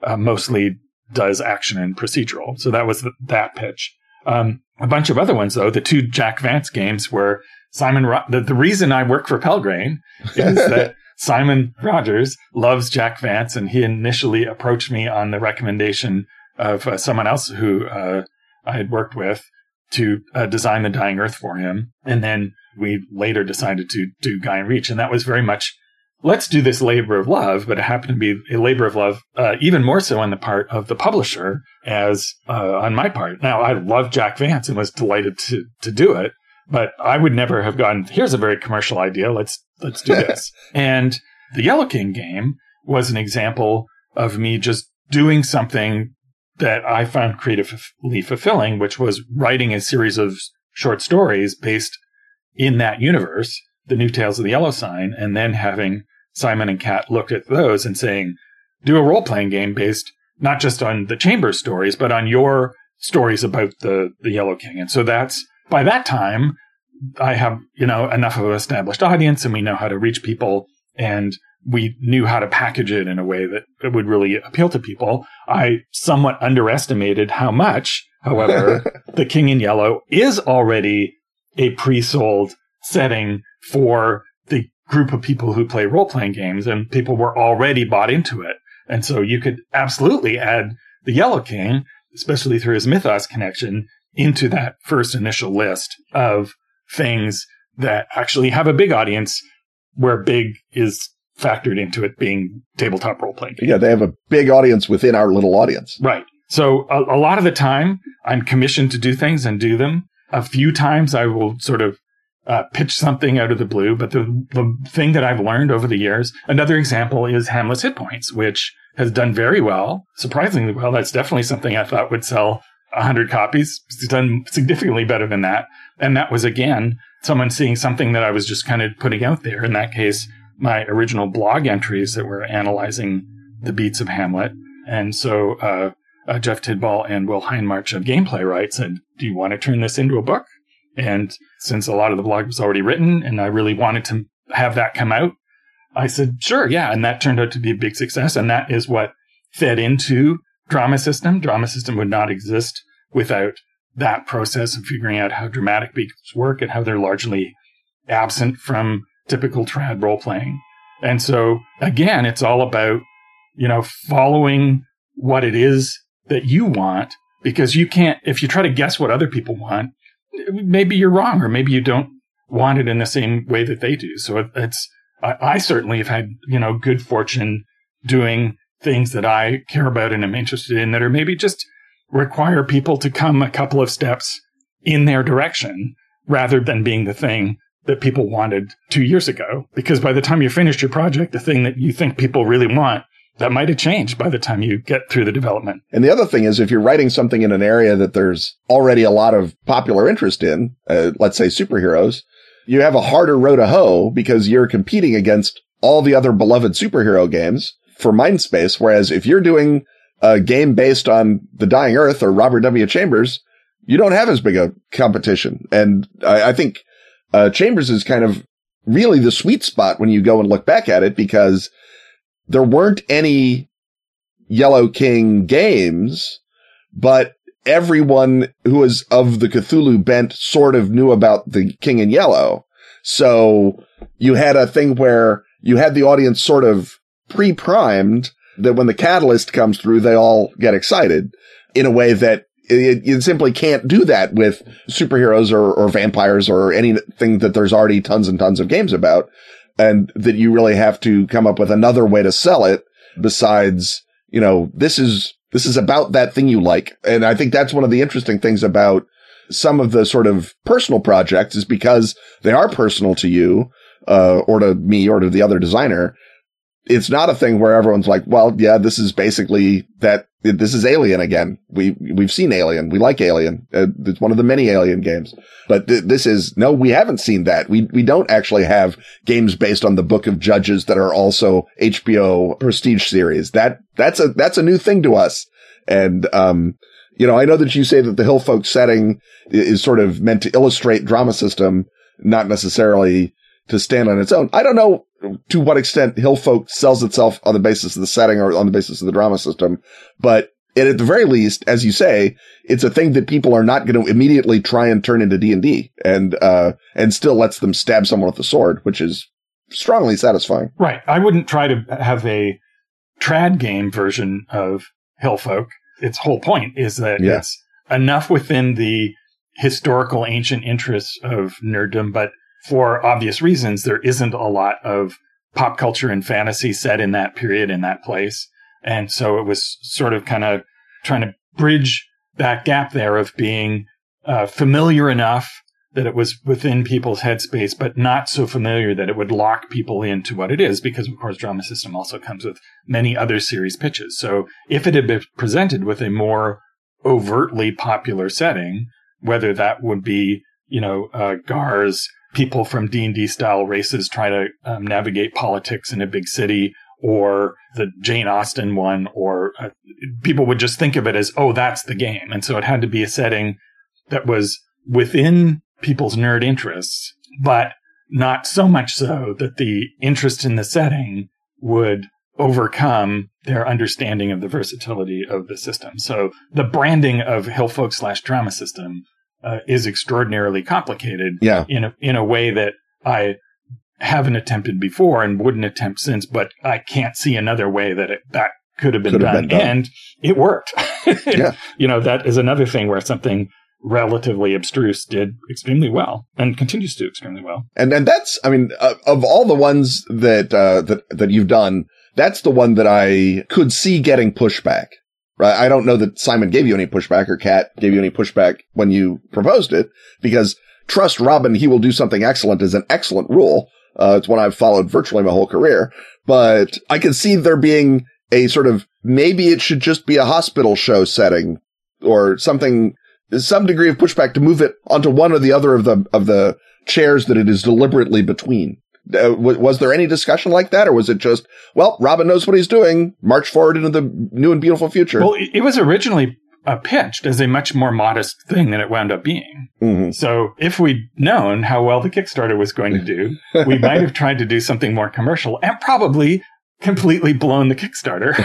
A: uh, mostly does action and procedural. So that was the, that pitch. Um, a bunch of other ones though, the two Jack Vance games were Simon, Ro- the, the reason I work for Pelgrane is that Simon Rogers loves Jack Vance, and he initially approached me on the recommendation of uh, someone else who uh, I had worked with to uh, design the Dying Earth for him. And then we later decided to do Gaean Reach, and that was very much let's do this labor of love, but it happened to be a labor of love, uh, even more so on the part of the publisher as uh, on my part. Now, I love Jack Vance and was delighted to to do it, but I would never have gone. Here's a very commercial idea. Let's let's do this. and the Yellow King game was an example of me just doing something that I found creatively fulfilling, which was writing a series of short stories based in that universe, the New Tales of the Yellow Sign, and then having Simon and Cat look at those and saying, do a role playing game based not just on the Chambers stories, but on your stories about the, the Yellow King. And so that's by that time, I have, you know, enough of an established audience and we know how to reach people and we knew how to package it in a way that it would really appeal to people. I somewhat underestimated how much, however, the King in Yellow is already a pre-sold setting for the group of people who play role-playing games and people were already bought into it. And so you could absolutely add the Yellow King, especially through his mythos connection, into that first initial list of things that actually have a big audience where big is factored into it being tabletop role playing.
B: Yeah, they have a big audience within our little audience.
A: Right. So a, a, lot of the time I'm commissioned to do things and do them. A few times I will sort of uh, pitch something out of the blue. But the, the thing that I've learned over the years, another example is Hamlet's Hit Points, which has done very well, surprisingly well. That's definitely something I thought would sell 100 copies. It's done significantly better than that. And that was again, someone seeing something that I was just kind of putting out there. In that case, my original blog entries that were analyzing the beats of Hamlet. And so, uh, uh, Jeff Tidball and Will Hindmarch of Gameplaywright said, do you want to turn this into a book? And since a lot of the blog was already written and I really wanted to have that come out, I said, sure, yeah. And that turned out to be a big success. And that is what fed into drama system. Drama system would not exist without that process of figuring out how dramatic beats work and how they're largely absent from typical trad role playing. And so again, it's all about, you know, following what it is that you want because you can't, if you try to guess what other people want, maybe you're wrong or maybe you don't want it in the same way that they do. So it's, I, I certainly have had, you know, good fortune doing things that I care about and am interested in that are maybe just require people to come a couple of steps in their direction rather than being the thing that people wanted two years ago. Because by the time you finish your project, the thing that you think people really want, that might have changed by the time you get through the development.
B: And the other thing is, if you're writing something in an area that there's already a lot of popular interest in, uh, let's say superheroes, you have a harder row to hoe because you're competing against all the other beloved superhero games for Mindspace. Whereas if you're doing a game based on The Dying Earth or Robert W. Chambers, you don't have as big a competition. And I, I think uh, Chambers is kind of really the sweet spot when you go and look back at it because there weren't any Yellow King games, but everyone who was of the Cthulhu bent sort of knew about the King in Yellow. So you had a thing where you had the audience sort of pre-primed that when the catalyst comes through, they all get excited in a way that it, you simply can't do that with superheroes or, or vampires or anything that there's already tons and tons of games about. And that you really have to come up with another way to sell it besides, you know, this is, this is about that thing you like. And I think that's one of the interesting things about some of the sort of personal projects is because they are personal to you, uh, or to me or to the other designer it's not a thing where everyone's like, well, yeah, this is basically that. This is Alien again. We we've seen Alien. We like Alien. Uh, it's one of the many Alien games. But th- this is no, we haven't seen that. We we don't actually have games based on the Book of Judges that are also HBO prestige series. That that's a that's a new thing to us. And um, you know, I know that you say that the Hill Folk setting is sort of meant to illustrate drama system, not necessarily to stand on its own. I don't know to what extent Hillfolk sells itself on the basis of the setting or on the basis of the drama system. But it, at the very least, as you say, it's a thing that people are not going to immediately try and turn into D and D uh, and still lets them stab someone with a sword, which is strongly satisfying.
A: Right. I wouldn't try to have a trad game version of Hillfolk. Its whole point is that yeah. it's enough within the historical ancient interests of nerddom, but for obvious reasons, there isn't a lot of pop culture and fantasy set in that period, in that place. And so it was sort of kind of trying to bridge that gap there of being uh, familiar enough that it was within people's headspace, but not so familiar that it would lock people into what it is, because of course, Drama System also comes with many other series pitches. So if it had been presented with a more overtly popular setting, whether that would be, you know, uh, Gar's people from D&D style races try to um, navigate politics in a big city or the Jane Austen one, or uh, people would just think of it as, oh, that's the game. And so it had to be a setting that was within people's nerd interests, but not so much so that the interest in the setting would overcome their understanding of the versatility of the system. So the branding of Hill Hillfolk slash drama system uh, is extraordinarily complicated
B: yeah.
A: in a, in a way that I haven't attempted before and wouldn't attempt since, but I can't see another way that it, that could have been, could done. Have been done. And it worked. yeah. You know, that is another thing where something relatively abstruse did extremely well and continues to do extremely well.
B: And and that's I mean uh, of all the ones that uh, that that you've done, that's the one that I could see getting pushback right? I don't know that Simon gave you any pushback or Cat gave you any pushback when you proposed it because trust Robin, he will do something excellent is an excellent rule. Uh, it's one I've followed virtually my whole career, but I can see there being a sort of maybe it should just be a hospital show setting or something, some degree of pushback to move it onto one or the other of the, of the chairs that it is deliberately between. Uh, was there any discussion like that, or was it just, well, Robin knows what he's doing, march forward into the new and beautiful future?
A: Well, it was originally uh, pitched as a much more modest thing than it wound up being. Mm-hmm. So if we'd known how well the Kickstarter was going to do, we might have tried to do something more commercial and probably completely blown the Kickstarter.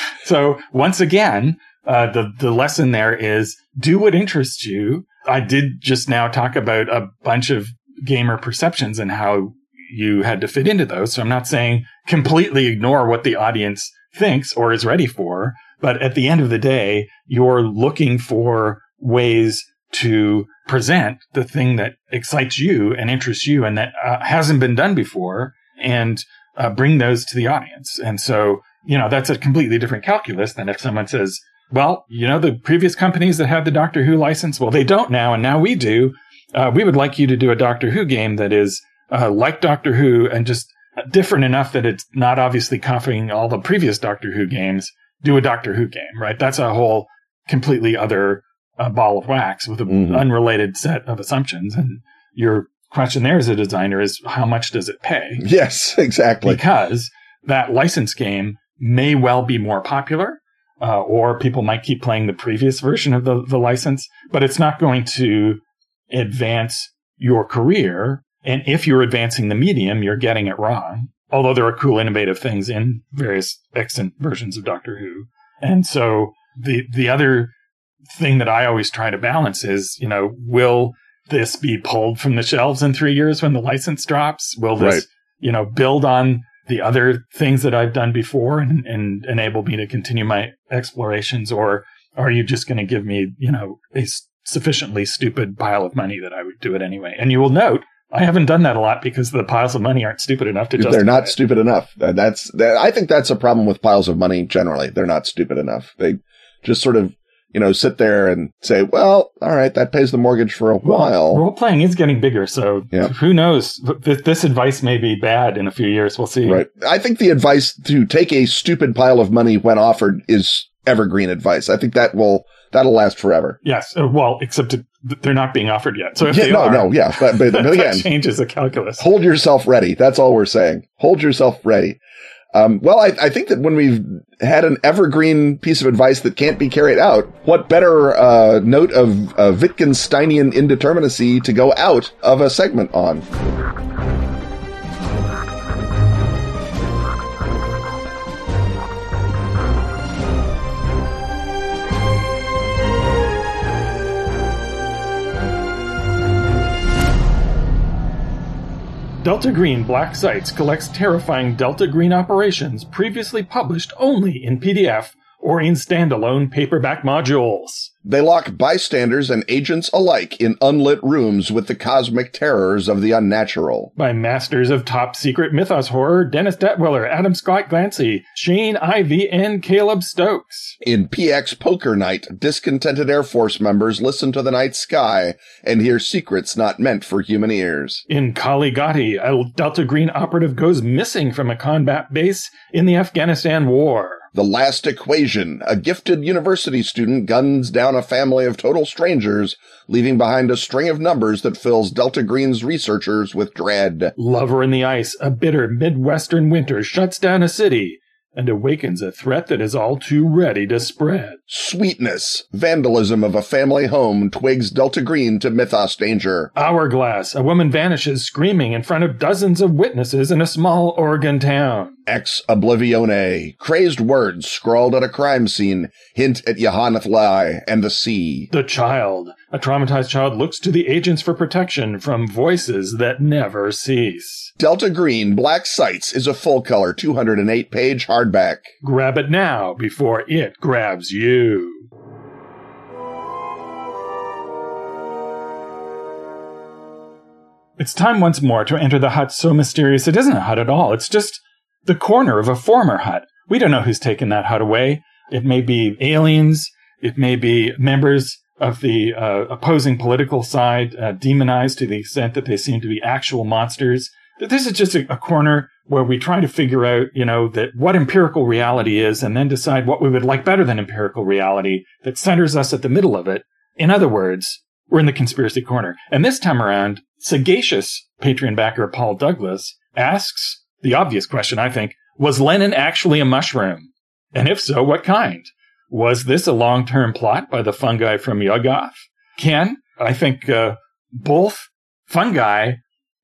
A: so once again, uh, the the lesson there is do what interests you. I did just now talk about a bunch of gamer perceptions and how you had to fit into those. So I'm not saying completely ignore what the audience thinks or is ready for, but at the end of the day, you're looking for ways to present the thing that excites you and interests you and that uh, hasn't been done before and uh, bring those to the audience. And so, you know, that's a completely different calculus than if someone says, well, you know, the previous companies that had the Doctor Who license, well, they don't now, and now we do uh, we would like you to do a Doctor Who game that is uh, like Doctor Who and just different enough that it's not obviously copying all the previous Doctor Who games. Do a Doctor Who game, right? That's a whole completely other uh, ball of wax with an mm-hmm. unrelated set of assumptions. And your question there as a designer is how much does it pay?
B: Yes, exactly.
A: Because that license game may well be more popular. Uh, or people might keep playing the previous version of the, the license, but it's not going to advance your career. And if you're advancing the medium, you're getting it wrong. Although there are cool, innovative things in various extant versions of Doctor Who. And so the, the other thing that I always try to balance is, you know, will this be pulled from the shelves in three years when the license drops? Will this,
B: Right.
A: you know, build on the other things that I've done before and, and enable me to continue my explorations? Or are you just going to give me, you know, a sufficiently stupid pile of money that I would do it anyway? And you will note, I haven't done that a lot because the piles of money aren't stupid enough to
B: They're not
A: it.
B: stupid enough. Uh, That's that, I think that's a problem with piles of money generally. They're not stupid enough. They just sort of, you know, sit there and say, "Well, all right, that pays the mortgage for a while."
A: Role playing is getting bigger, so
B: Yeah.
A: who knows? This, this advice may be bad in a few years. We'll see.
B: Right. I think the advice to take a stupid pile of money when offered is evergreen advice. I think that will that'll last forever.
A: Yes. uh, Well, except it, they're not being offered yet. So if
B: Yeah,
A: they
B: no,
A: are,
B: no, yeah, but, but, again,
A: changes the calculus.
B: hold yourself ready. That's all we're saying. Hold yourself ready. Um, well, I, I think that when we've had an evergreen piece of advice that can't be carried out, what better uh, note of uh, Wittgensteinian indeterminacy to go out of a segment on?
A: Delta Green Black Sites collects terrifying Delta Green operations previously published only in PDF or in standalone paperback modules.
B: They lock bystanders and agents alike in unlit rooms with the cosmic terrors of the unnatural.
A: By masters of top secret mythos horror Dennis Detwiller, Adam Scott Glancy, Shane Ivey, and Caleb Stokes.
B: In PX Poker Night, discontented Air Force members listen to the night sky and hear secrets not meant for human ears.
A: In Kali Ghati, a Delta Green operative goes missing from a combat base in the Afghanistan War.
B: The Last Equation, a gifted university student guns down a family of total strangers, leaving behind a string of numbers that fills Delta Green's researchers with dread.
A: Lover in the Ice, a bitter Midwestern winter shuts down a city and awakens a threat that is all too ready to spread.
B: Sweetness, vandalism of a family home twigs Delta Green to mythos danger.
A: Hourglass, a woman vanishes screaming in front of dozens of witnesses in a small Oregon town.
B: Ex Oblivione, crazed words scrawled at a crime scene hint at Y'ha-nthlei and the sea.
A: The Child, a traumatized child looks to the agents for protection from voices that never cease.
B: Delta Green Black Sites is a full color 208 page hardback.
A: Grab it now before it grabs you. It's time once more to enter the hut so mysterious it isn't a hut at all. It's just the corner of a former hut. We don't know who's taken that hut away. It may be aliens. It may be members of the uh, opposing political side, uh, demonized to the extent that they seem to be actual monsters. That This is just a, a corner where we try to figure out, you know, that what empirical reality is and then decide what we would like better than empirical reality that centers us at the middle of it. In other words, we're in the conspiracy corner. And this time around, sagacious Patreon backer Paul Douglas asks the obvious question, I think, was Lenin actually a mushroom? And if so, what kind? Was this a long-term plot by the fungi from Yuggoth? Ken, I think uh, both fungi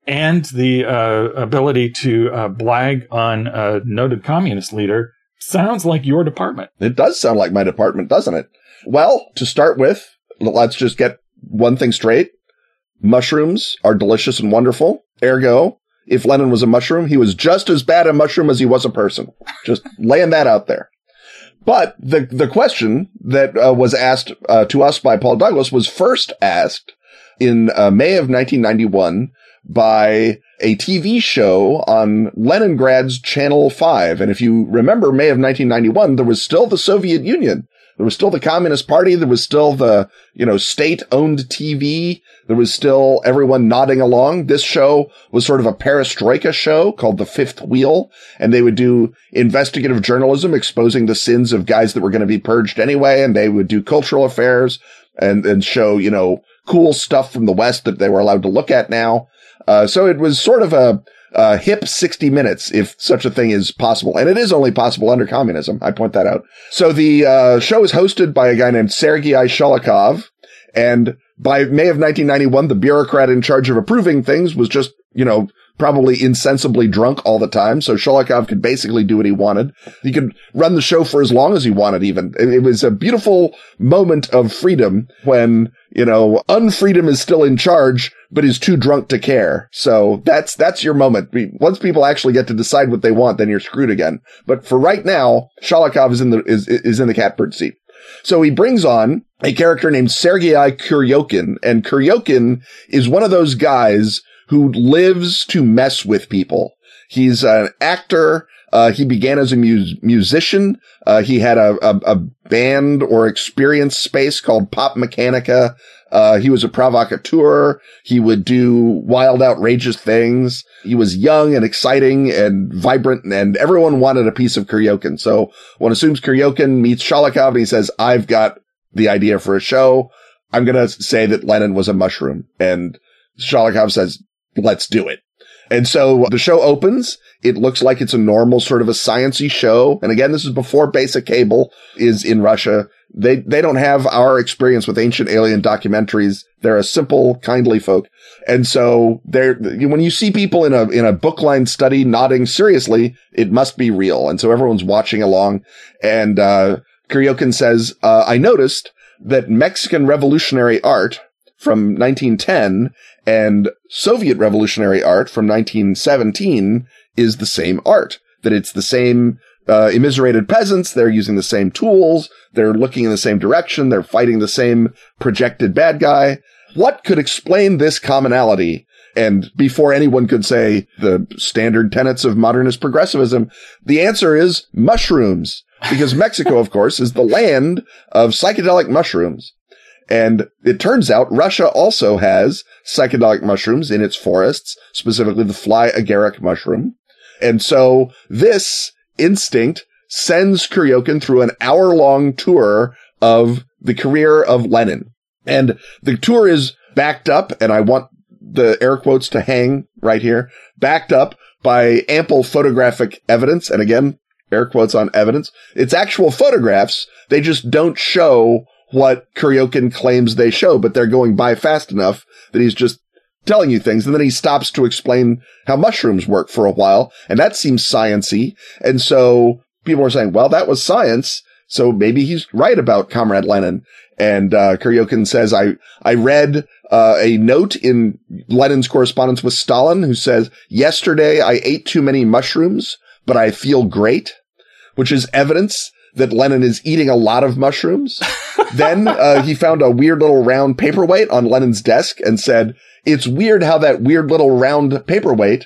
A: and the uh, ability to uh, blag on a noted communist leader sounds like your department.
B: It does sound like my department, doesn't it? Well, to start with, let's just get one thing straight. Mushrooms are delicious and wonderful. Ergo, if Lenin was a mushroom, he was just as bad a mushroom as he was a person. Just laying that out there. But the the question that uh, was asked uh, to us by Paul Douglas was first asked in uh, May of 1991 by a TV show on Leningrad's Channel 5. And if you remember May of 1991, there was still the Soviet Union. There was still the Communist Party. There was still the, you know, state owned TV. There was still everyone nodding along. This show was sort of a perestroika show called The Fifth Wheel. And they would do investigative journalism exposing the sins of guys that were going to be purged anyway. And they would do cultural affairs and, and show, you know, cool stuff from the West that they were allowed to look at now. Uh, so it was sort of a, a hip 60 minutes, if such a thing is possible. And it is only possible under communism. I point that out. So the uh, show is hosted by a guy named Sergei Sholokhov. And by May of 1991, the bureaucrat in charge of approving things was just, you know, probably insensibly drunk all the time. So Sholokhov could basically do what he wanted. He could run the show for as long as he wanted, even. It was a beautiful moment of freedom when, you know, unfreedom is still in charge, but is too drunk to care. So that's, that's your moment. Once people actually get to decide what they want, then you're screwed again. But for right now, Sholokhov is in the, is, is in the catbird seat. So he brings on a character named Sergei Kuryokhin, and Kuryokhin is one of those guys who lives to mess with people. He's an actor. Uh, he began as a mu- musician. Uh, he had a, a, a, band or experience space called Pop Mechanica. Uh, he was a provocateur. He would do wild, outrageous things. He was young and exciting and vibrant and everyone wanted a piece of Kuryokhin. So one assumes Kuryokhin meets Sholokhov and he says, I've got the idea for a show. I'm going to say that Lenin was a mushroom. And Sholokhov says, let's do it. And so the show opens. It looks like it's a normal sort of a sciency show. And again, this is before basic cable is in Russia. They, they don't have our experience with ancient alien documentaries. They're a simple, kindly folk. And so they're, when you see people in a, in a bookline study nodding seriously, it must be real. And so everyone's watching along. And, uh, Kuryokhin says, uh, I noticed that Mexican revolutionary art from 1910 and Soviet revolutionary art from 1917 is the same art. That it's the same uh, immiserated peasants. They're using the same tools. They're looking in the same direction. They're fighting the same projected bad guy. What could explain this commonality? And before anyone could say the standard tenets of modernist progressivism, the answer is mushrooms. Because Mexico, of course, is the land of psychedelic mushrooms. And it turns out Russia also has psychedelic mushrooms in its forests, specifically the fly agaric mushroom. And so this instinct sends Kuryokhin through an hour long tour of the career of Lenin. And the tour is backed up, and I want the air quotes to hang right here, backed up by ample photographic evidence. And again, air quotes on evidence. It's actual photographs. They just don't show what Kuryokhin claims they show, but they're going by fast enough that he's just telling you things. And then he stops to explain how mushrooms work for a while. And that seems sciency. And so people are saying, well, that was science. So maybe he's right about Comrade Lenin. And, uh, Kuryokhin says, I, I read, uh, a note in Lenin's correspondence with Stalin who says, yesterday I ate too many mushrooms, but I feel great, which is evidence that Lenin is eating a lot of mushrooms. then uh, he found a weird little round paperweight on Lenin's desk and said, it's weird how that weird little round paperweight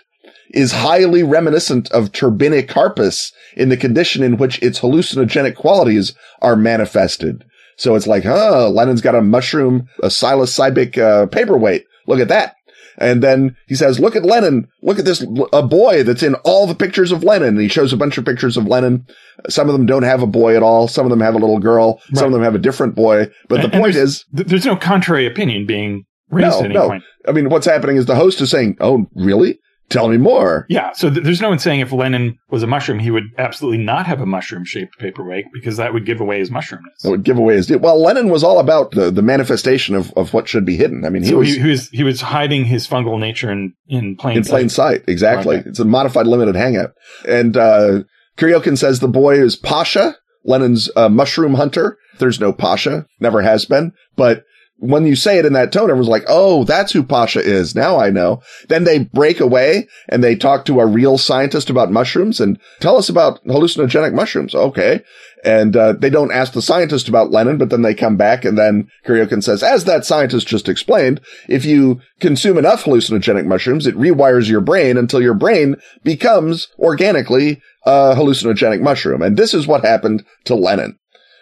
B: is highly reminiscent of turbinicarpus in the condition in which its hallucinogenic qualities are manifested. So it's like, huh, Lenin's got a mushroom, a psilocybic uh, paperweight. Look at that. And then he says, look at Lenin. Look at this, a boy that's in all the pictures of Lenin. And he shows a bunch of pictures of Lenin. Some of them don't have a boy at all. Some of them have a little girl. Right. Some of them have a different boy. But and, the point
A: there's,
B: is,
A: there's no contrary opinion being raised no, at any no. point.
B: I mean, what's happening is the host is saying, oh, really? Tell me more.
A: Yeah. So th- there's no one saying if Lenin was a mushroom, he would absolutely not have a mushroom shaped paperweight because that would give away his mushroomness.
B: That would give away his. Well, Lenin was all about the, the manifestation of, of what should be hidden. I mean, he,
A: so
B: was,
A: he, he, was he was hiding his fungal nature in, in plain sight.
B: in
A: sight.
B: plain sight. Exactly. Okay. It's a modified limited hangout. And uh, Kuryokhin says the boy is Pasha, Lenin's uh, mushroom hunter. There's no Pasha, never has been, but when you say it in that tone, everyone's like, oh, that's who Pasha is. Now I know. Then they break away and they talk to a real scientist about mushrooms and tell us about hallucinogenic mushrooms. Okay. And uh, they don't ask the scientist about Lenin, but then they come back and then Kuryokhin says, as that scientist just explained, if you consume enough hallucinogenic mushrooms, it rewires your brain until your brain becomes organically a hallucinogenic mushroom. And this is what happened to Lenin.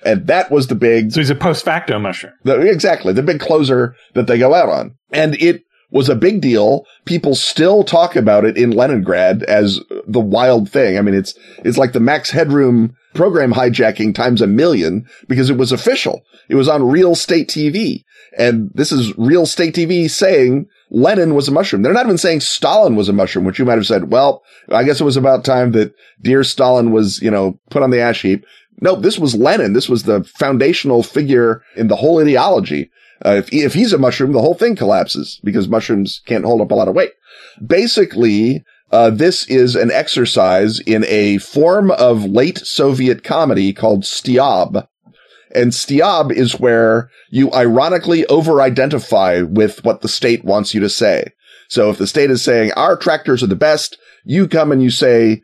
B: And that was the big.
A: So he's a post facto mushroom.
B: The, exactly. The big closer that they go out on. And it was a big deal. People still talk about it in Leningrad as the wild thing. I mean, it's, it's like the Max Headroom program hijacking times a million because it was official. It was on real state TV. And this is real state TV saying Lenin was a mushroom. They're not even saying Stalin was a mushroom, which you might have said, well, I guess it was about time that dear Stalin was, you know, put on the ash heap. No, this was Lenin. This was the foundational figure in the whole ideology. Uh, if, if he's a mushroom, the whole thing collapses because mushrooms can't hold up a lot of weight. Basically, uh, this is an exercise in a form of late Soviet comedy called Styob. And Styob is where you ironically over-identify with what the state wants you to say. So if the state is saying our tractors are the best, you come and you say,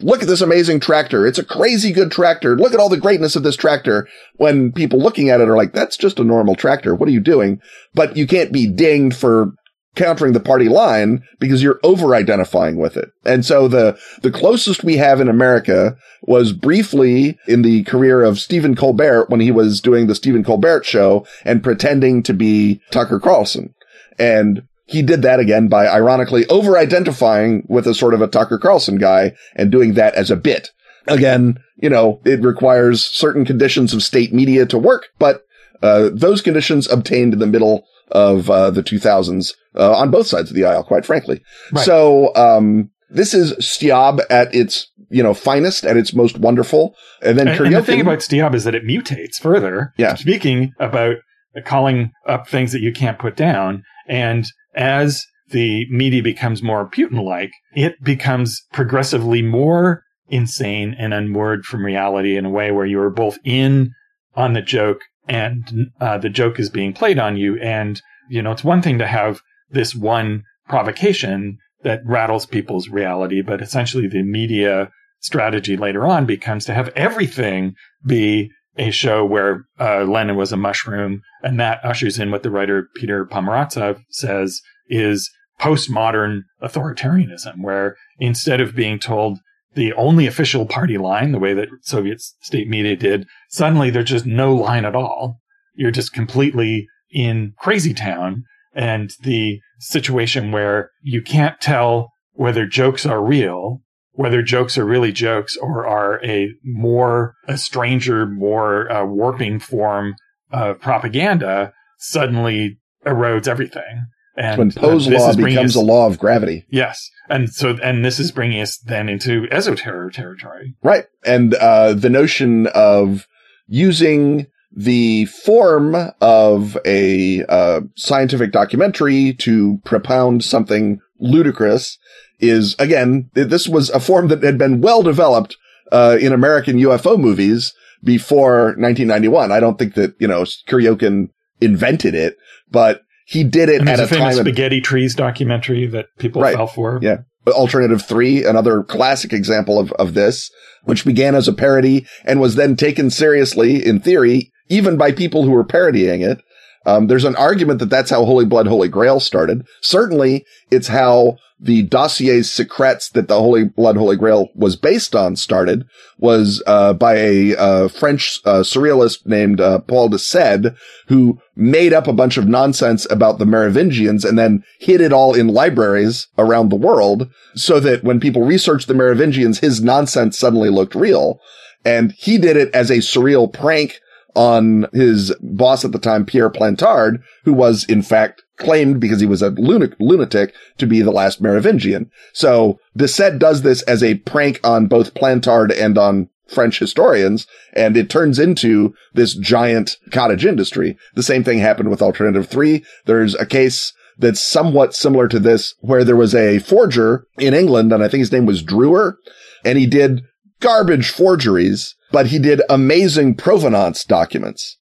B: look at this amazing tractor. It's a crazy good tractor. Look at all the greatness of this tractor. When people looking at it are like, that's just a normal tractor. What are you doing? But you can't be dinged for countering the party line because you're over identifying with it. And so the, the closest we have in America was briefly in the career of Stephen Colbert when he was doing the Stephen Colbert show and pretending to be Tucker Carlson. And he did that again by ironically over identifying with a sort of a Tucker Carlson guy and doing that as a bit. Again, you know, it requires certain conditions of state media to work, but uh, those conditions obtained in the middle of uh, the 2000s uh, on both sides of the aisle, quite frankly. Right. So um, this is Styob at its you know finest, at its most wonderful, and then
A: and, and the thing about Styob is that it mutates further.
B: Yeah.
A: Speaking about calling up things that you can't put down, and as the media becomes more Putin like, it becomes progressively more insane and unmoored from reality in a way where you are both in on the joke and uh, the joke is being played on you. And, you know, it's one thing to have this one provocation that rattles people's reality, but essentially the media strategy later on becomes to have everything be a show where uh, Lenin was a mushroom, and that ushers in what the writer Peter Pomerantsev says is postmodern authoritarianism, where instead of being told the only official party line, the way that Soviet state media did, suddenly there's just no line at all. You're just completely in crazy town, and the situation where you can't tell whether jokes are real whether jokes are really jokes or are a more a stranger, more uh, warping form of propaganda, suddenly erodes everything.
B: And when Poe's uh, law becomes us, a law of gravity.
A: Yes. And so, and this is bringing us then into esoteric territory.
B: Right. And, uh, the notion of using the form of a, uh, scientific documentary to propound something ludicrous is again, this was a form that had been well developed, uh, in American UFO movies before 1991. I don't think that, you know, Kuryokhin invented it, but he did it at a,
A: a
B: time.
A: Spaghetti Trees documentary that people right. fell for.
B: Yeah. Alternative three, another classic example of, of this, which began as a parody and was then taken seriously in theory, even by people who were parodying it. Um, there's an argument that that's how Holy Blood, Holy Grail started. Certainly it's how the dossier secrets that the Holy Blood Holy Grail was based on started was uh, by a uh, French uh, surrealist named uh, Paul de Sade, who made up a bunch of nonsense about the Merovingians and then hid it all in libraries around the world, so that when people researched the Merovingians, his nonsense suddenly looked real. And he did it as a surreal prank on his boss at the time, Pierre Plantard, who was in fact claimed because he was a lunatic to be the last Merovingian. So the set does this as a prank on both Plantard and on French historians, and it turns into this giant cottage industry. The same thing happened with Alternative 3. There's a case that's somewhat similar to this where there was a forger in England, and I think his name was Drewer, and he did garbage forgeries, but he did amazing provenance documents.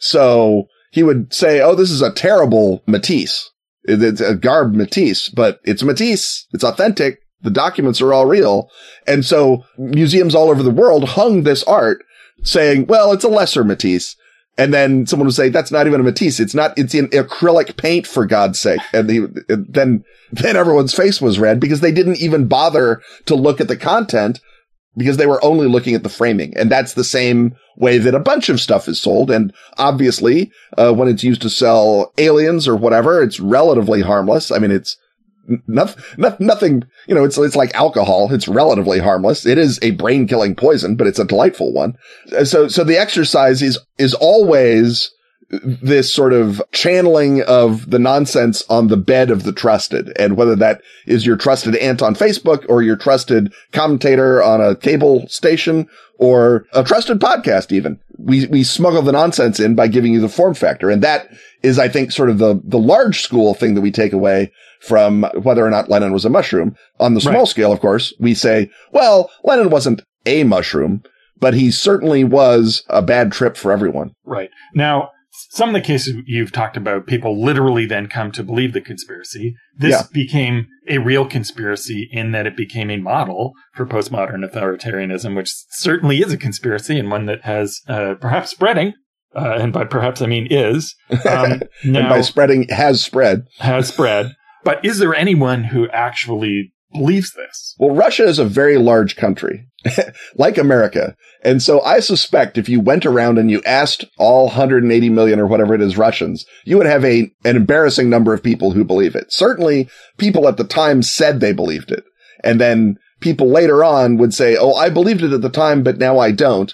B: So he would say, Oh, this is a terrible Matisse. It's a garb Matisse, but it's Matisse. It's authentic. The documents are all real. And so museums all over the world hung this art saying, well, it's a lesser Matisse. And then someone would say, that's not even a Matisse. It's not, it's in acrylic paint for God's sake. And he, then, then everyone's face was red because they didn't even bother to look at the content because they were only looking at the framing. And that's the same way that a bunch of stuff is sold. And obviously, uh, when it's used to sell aliens or whatever, it's relatively harmless. I mean, it's nothing, nothing, you know, it's, it's like alcohol. It's relatively harmless. It is a brain killing poison, but it's a delightful one. So, so the exercise is, is always this sort of channeling of the nonsense on the bed of the trusted. And whether that is your trusted aunt on Facebook or your trusted commentator on a cable station or a trusted podcast, even we, we smuggle the nonsense in by giving you the form factor. And that is, I think, sort of the, the large school thing that we take away from whether or not Lenin was a mushroom. On the small right. scale, of course, we say, well, Lenin wasn't a mushroom, but he certainly was a bad trip for everyone.
A: Right. Now, some of the cases you've talked about, people literally then come to believe the conspiracy. This yeah. became a real conspiracy in that it became a model for postmodern authoritarianism, which certainly is a conspiracy and one that has uh, perhaps spreading. Uh, and by perhaps I mean is.
B: Um, and by spreading, has spread.
A: Has spread. But is there anyone who actually believes this?
B: Well, Russia is a very large country, like America. And so I suspect if you went around and you asked all 180 million or whatever it is Russians, you would have a, an embarrassing number of people who believe it. Certainly people at the time said they believed it. And then people later on would say, Oh, I believed it at the time, but now I don't.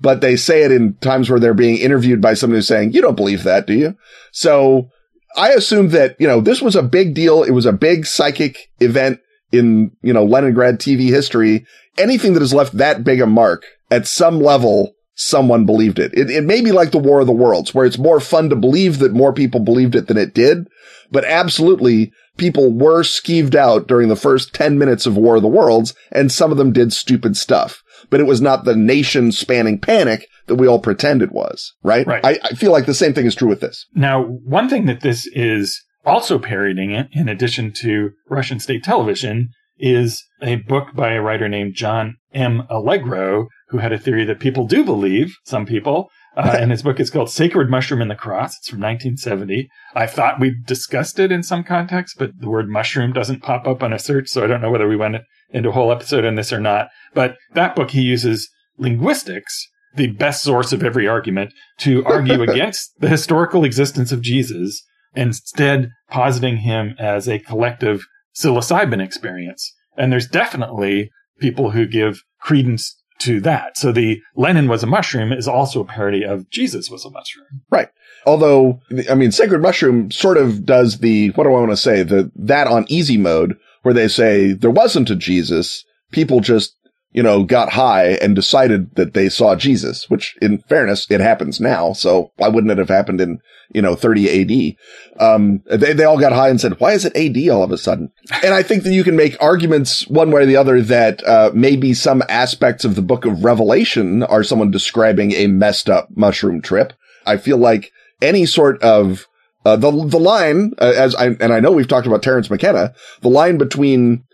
B: But they say it in times where they're being interviewed by someone who's saying, you don't believe that, do you? So I assume that, you know, this was a big deal. It was a big psychic event in, you know, Leningrad TV history. Anything that has left that big a mark at some level, someone believed it. it. It may be like the War of the Worlds, where it's more fun to believe that more people believed it than it did. But absolutely, people were skeeved out during the first 10 minutes of War of the Worlds, and some of them did stupid stuff. But it was not the nation spanning panic that we all pretend it was, right?
A: Right.
B: I, I feel like the same thing is true with this.
A: Now, one thing that this is also parodying it, in addition to Russian state television, is a book by a writer named John M. Allegro, who had a theory that people do believe, some people, uh, and his book is called Sacred Mushroom in the Cross. It's from 1970. I thought we discussed it in some context, but the word mushroom doesn't pop up on a search, so I don't know whether we went into a whole episode on this or not. But that book, he uses linguistics the best source of every argument to argue against the historical existence of Jesus, instead positing him as a collective psilocybin experience. And there's definitely people who give credence to that. So the Lenin was a mushroom is also a parody of Jesus was a mushroom.
B: Right. Although, I mean, Sacred Mushroom sort of does the, what do I want to say? The, that on easy mode where they say there wasn't a Jesus. People just you know, got high and decided that they saw Jesus, which in fairness, it happens now. So why wouldn't it have happened in, you know, 30 AD? Um, they, they all got high and said, why is it AD all of a sudden? And I think that you can make arguments one way or the other that, uh, maybe some aspects of the book of Revelation are someone describing a messed up mushroom trip. I feel like any sort of, uh, the, the line, uh, as I, and I know we've talked about Terence McKenna, the line between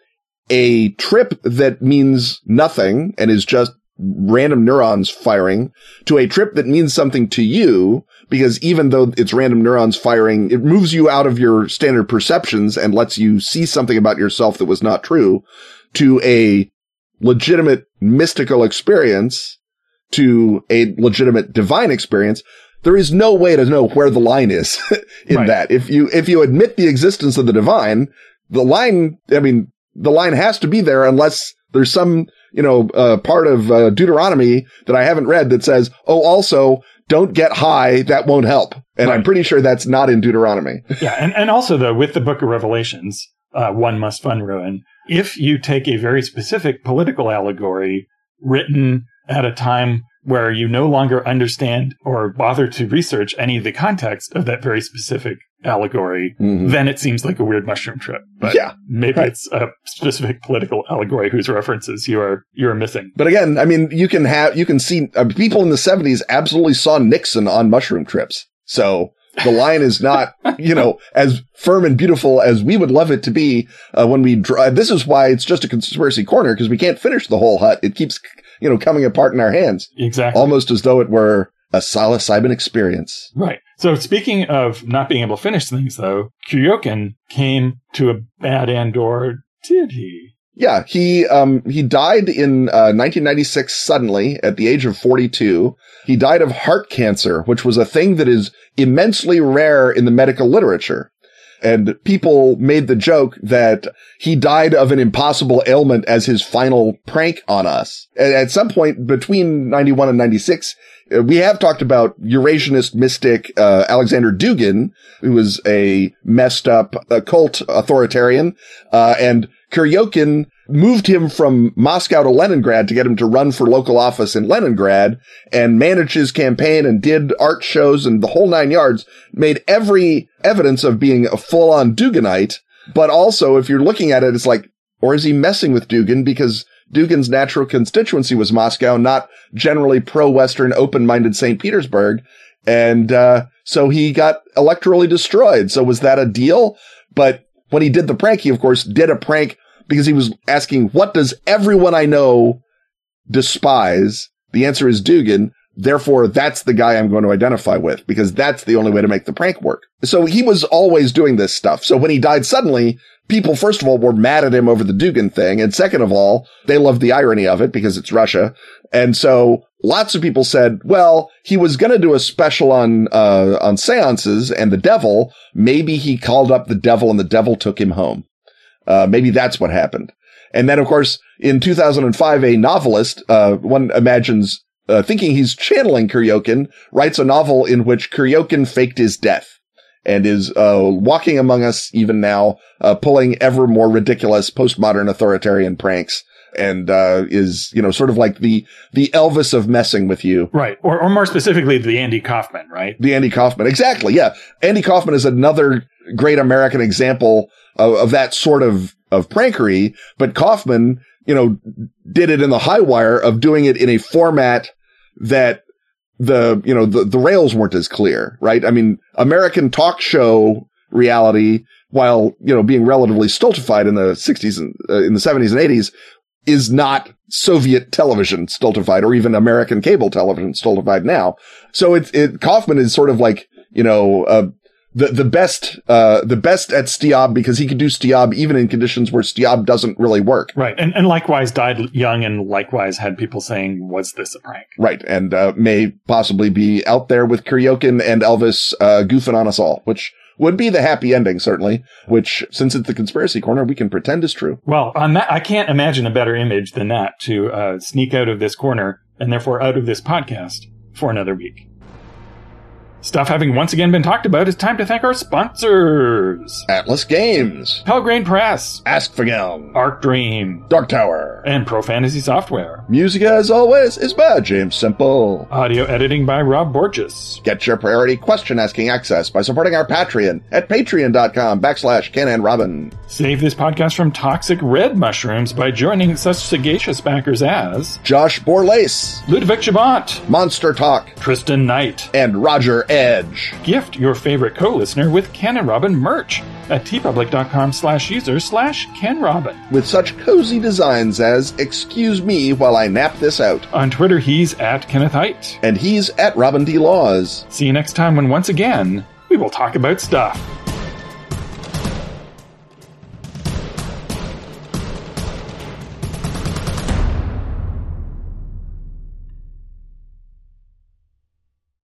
B: a trip that means nothing and is just random neurons firing to a trip that means something to you because even though it's random neurons firing, it moves you out of your standard perceptions and lets you see something about yourself that was not true to a legitimate mystical experience to a legitimate divine experience. There is no way to know where the line is in right. that. If you, if you admit the existence of the divine, the line, I mean, the line has to be there unless there's some, you know, uh, part of uh, Deuteronomy that I haven't read that says, oh, also don't get high. That won't help. And right. I'm pretty sure that's not in Deuteronomy.
A: yeah. And, and also though, with the book of Revelations, uh, one must fun ruin. If you take a very specific political allegory written at a time where you no longer understand or bother to research any of the context of that very specific allegory, mm-hmm. then it seems like a weird mushroom trip. But yeah, maybe right. it's a specific political allegory whose references you are you are missing.
B: But again, I mean, you can have you can see uh, people in the seventies absolutely saw Nixon on mushroom trips. So the line is not, you know, as firm and beautiful as we would love it to be uh, when we drive. This is why it's just a conspiracy corner because we can't finish the whole hut. It keeps, you know, coming apart in our hands.
A: Exactly.
B: Almost as though it were a psilocybin experience.
A: Right. So speaking of not being able to finish things, though, Kuryokhin came to a bad end, or did he?
B: Yeah, he um he died in uh, 1996 suddenly at the age of 42. He died of heart cancer, which was a thing that is immensely rare in the medical literature. And people made the joke that he died of an impossible ailment as his final prank on us. And at some point between 91 and 96, uh, we have talked about Eurasianist mystic uh, Alexander Dugin, who was a messed up occult authoritarian, uh, and Kuryokhin moved him from Moscow to Leningrad to get him to run for local office in Leningrad and managed his campaign and did art shows and the whole nine yards, made every evidence of being a full on Duginite. But also, if you're looking at it, it's like, or is he messing with Dugin because Dugin's natural constituency was Moscow, not generally pro-Western, open-minded St. Petersburg. And, uh, so he got electorally destroyed. So was that a deal? But when he did the prank, he of course did a prank because he was asking, what does everyone I know despise? The answer is Dugin. Therefore, that's the guy I'm going to identify with because that's the only way to make the prank work. So he was always doing this stuff. So when he died suddenly, people, first of all, were mad at him over the Dugin thing. And second of all, they loved the irony of it because it's Russia. And so lots of people said, well, he was going to do a special on, uh, on seances and the devil. Maybe he called up the devil and the devil took him home. Uh, maybe that's what happened. And then, of course, in 2005, a novelist, uh, one imagines, uh, thinking he's channeling Kuryokhin, writes a novel in which Kuryokhin faked his death and is, uh, walking among us even now, uh, pulling ever more ridiculous postmodern authoritarian pranks. And, uh, is, you know, sort of like the, the Elvis of messing with you.
A: Right. Or, or more specifically, the Andy Kaufman, right?
B: The Andy Kaufman. Exactly. Yeah. Andy Kaufman is another great American example of, of that sort of, of prankery. But Kaufman, you know, did it in the high wire of doing it in a format that the, you know, the, the rails weren't as clear, right? I mean, American talk show reality, while, you know, being relatively stultified in the 60s and uh, in the 70s and 80s is not Soviet television stultified or even American cable television stultified now. So it, it, Kaufman is sort of like, you know, uh, the, the best, uh, the best at stiob because he could do stiob even in conditions where stiob doesn't really work.
A: Right. And, and likewise died young and likewise had people saying, was this a prank?
B: Right. And, uh, may possibly be out there with Kuryokhin and Elvis, uh, goofing on us all, which would be the happy ending, certainly, which since it's the conspiracy corner, we can pretend is true.
A: Well, that, I can't imagine a better image than that to, uh, sneak out of this corner and therefore out of this podcast for another week. Stuff having once again been talked about, it's time to thank our sponsors
B: Atlas Games,
A: Pelgrane Press,
B: Askfageln,
A: Arc Dream,
B: Dark Tower,
A: and Pro Fantasy Software.
B: Music, as always, is by James Semple.
A: Audio editing by Rob Borges.
B: Get your priority question asking access by supporting our Patreon at patreon.com backslash Ken and Robin.
A: Save this podcast from toxic red mushrooms by joining such sagacious backers as
B: Josh Borlace,
A: Ludovic Chabot,
B: Monster Talk,
A: Tristan Knight,
B: and Roger Edge.
A: Gift your favorite co-listener with Ken and Robin merch at teepublic.com slash user slash Ken Robin.
B: With such cozy designs as Excuse Me while I nap this out.
A: On Twitter, he's at Kenneth Hite.
B: And he's at Robin D. Laws.
A: See you next time when once again, we will talk about stuff.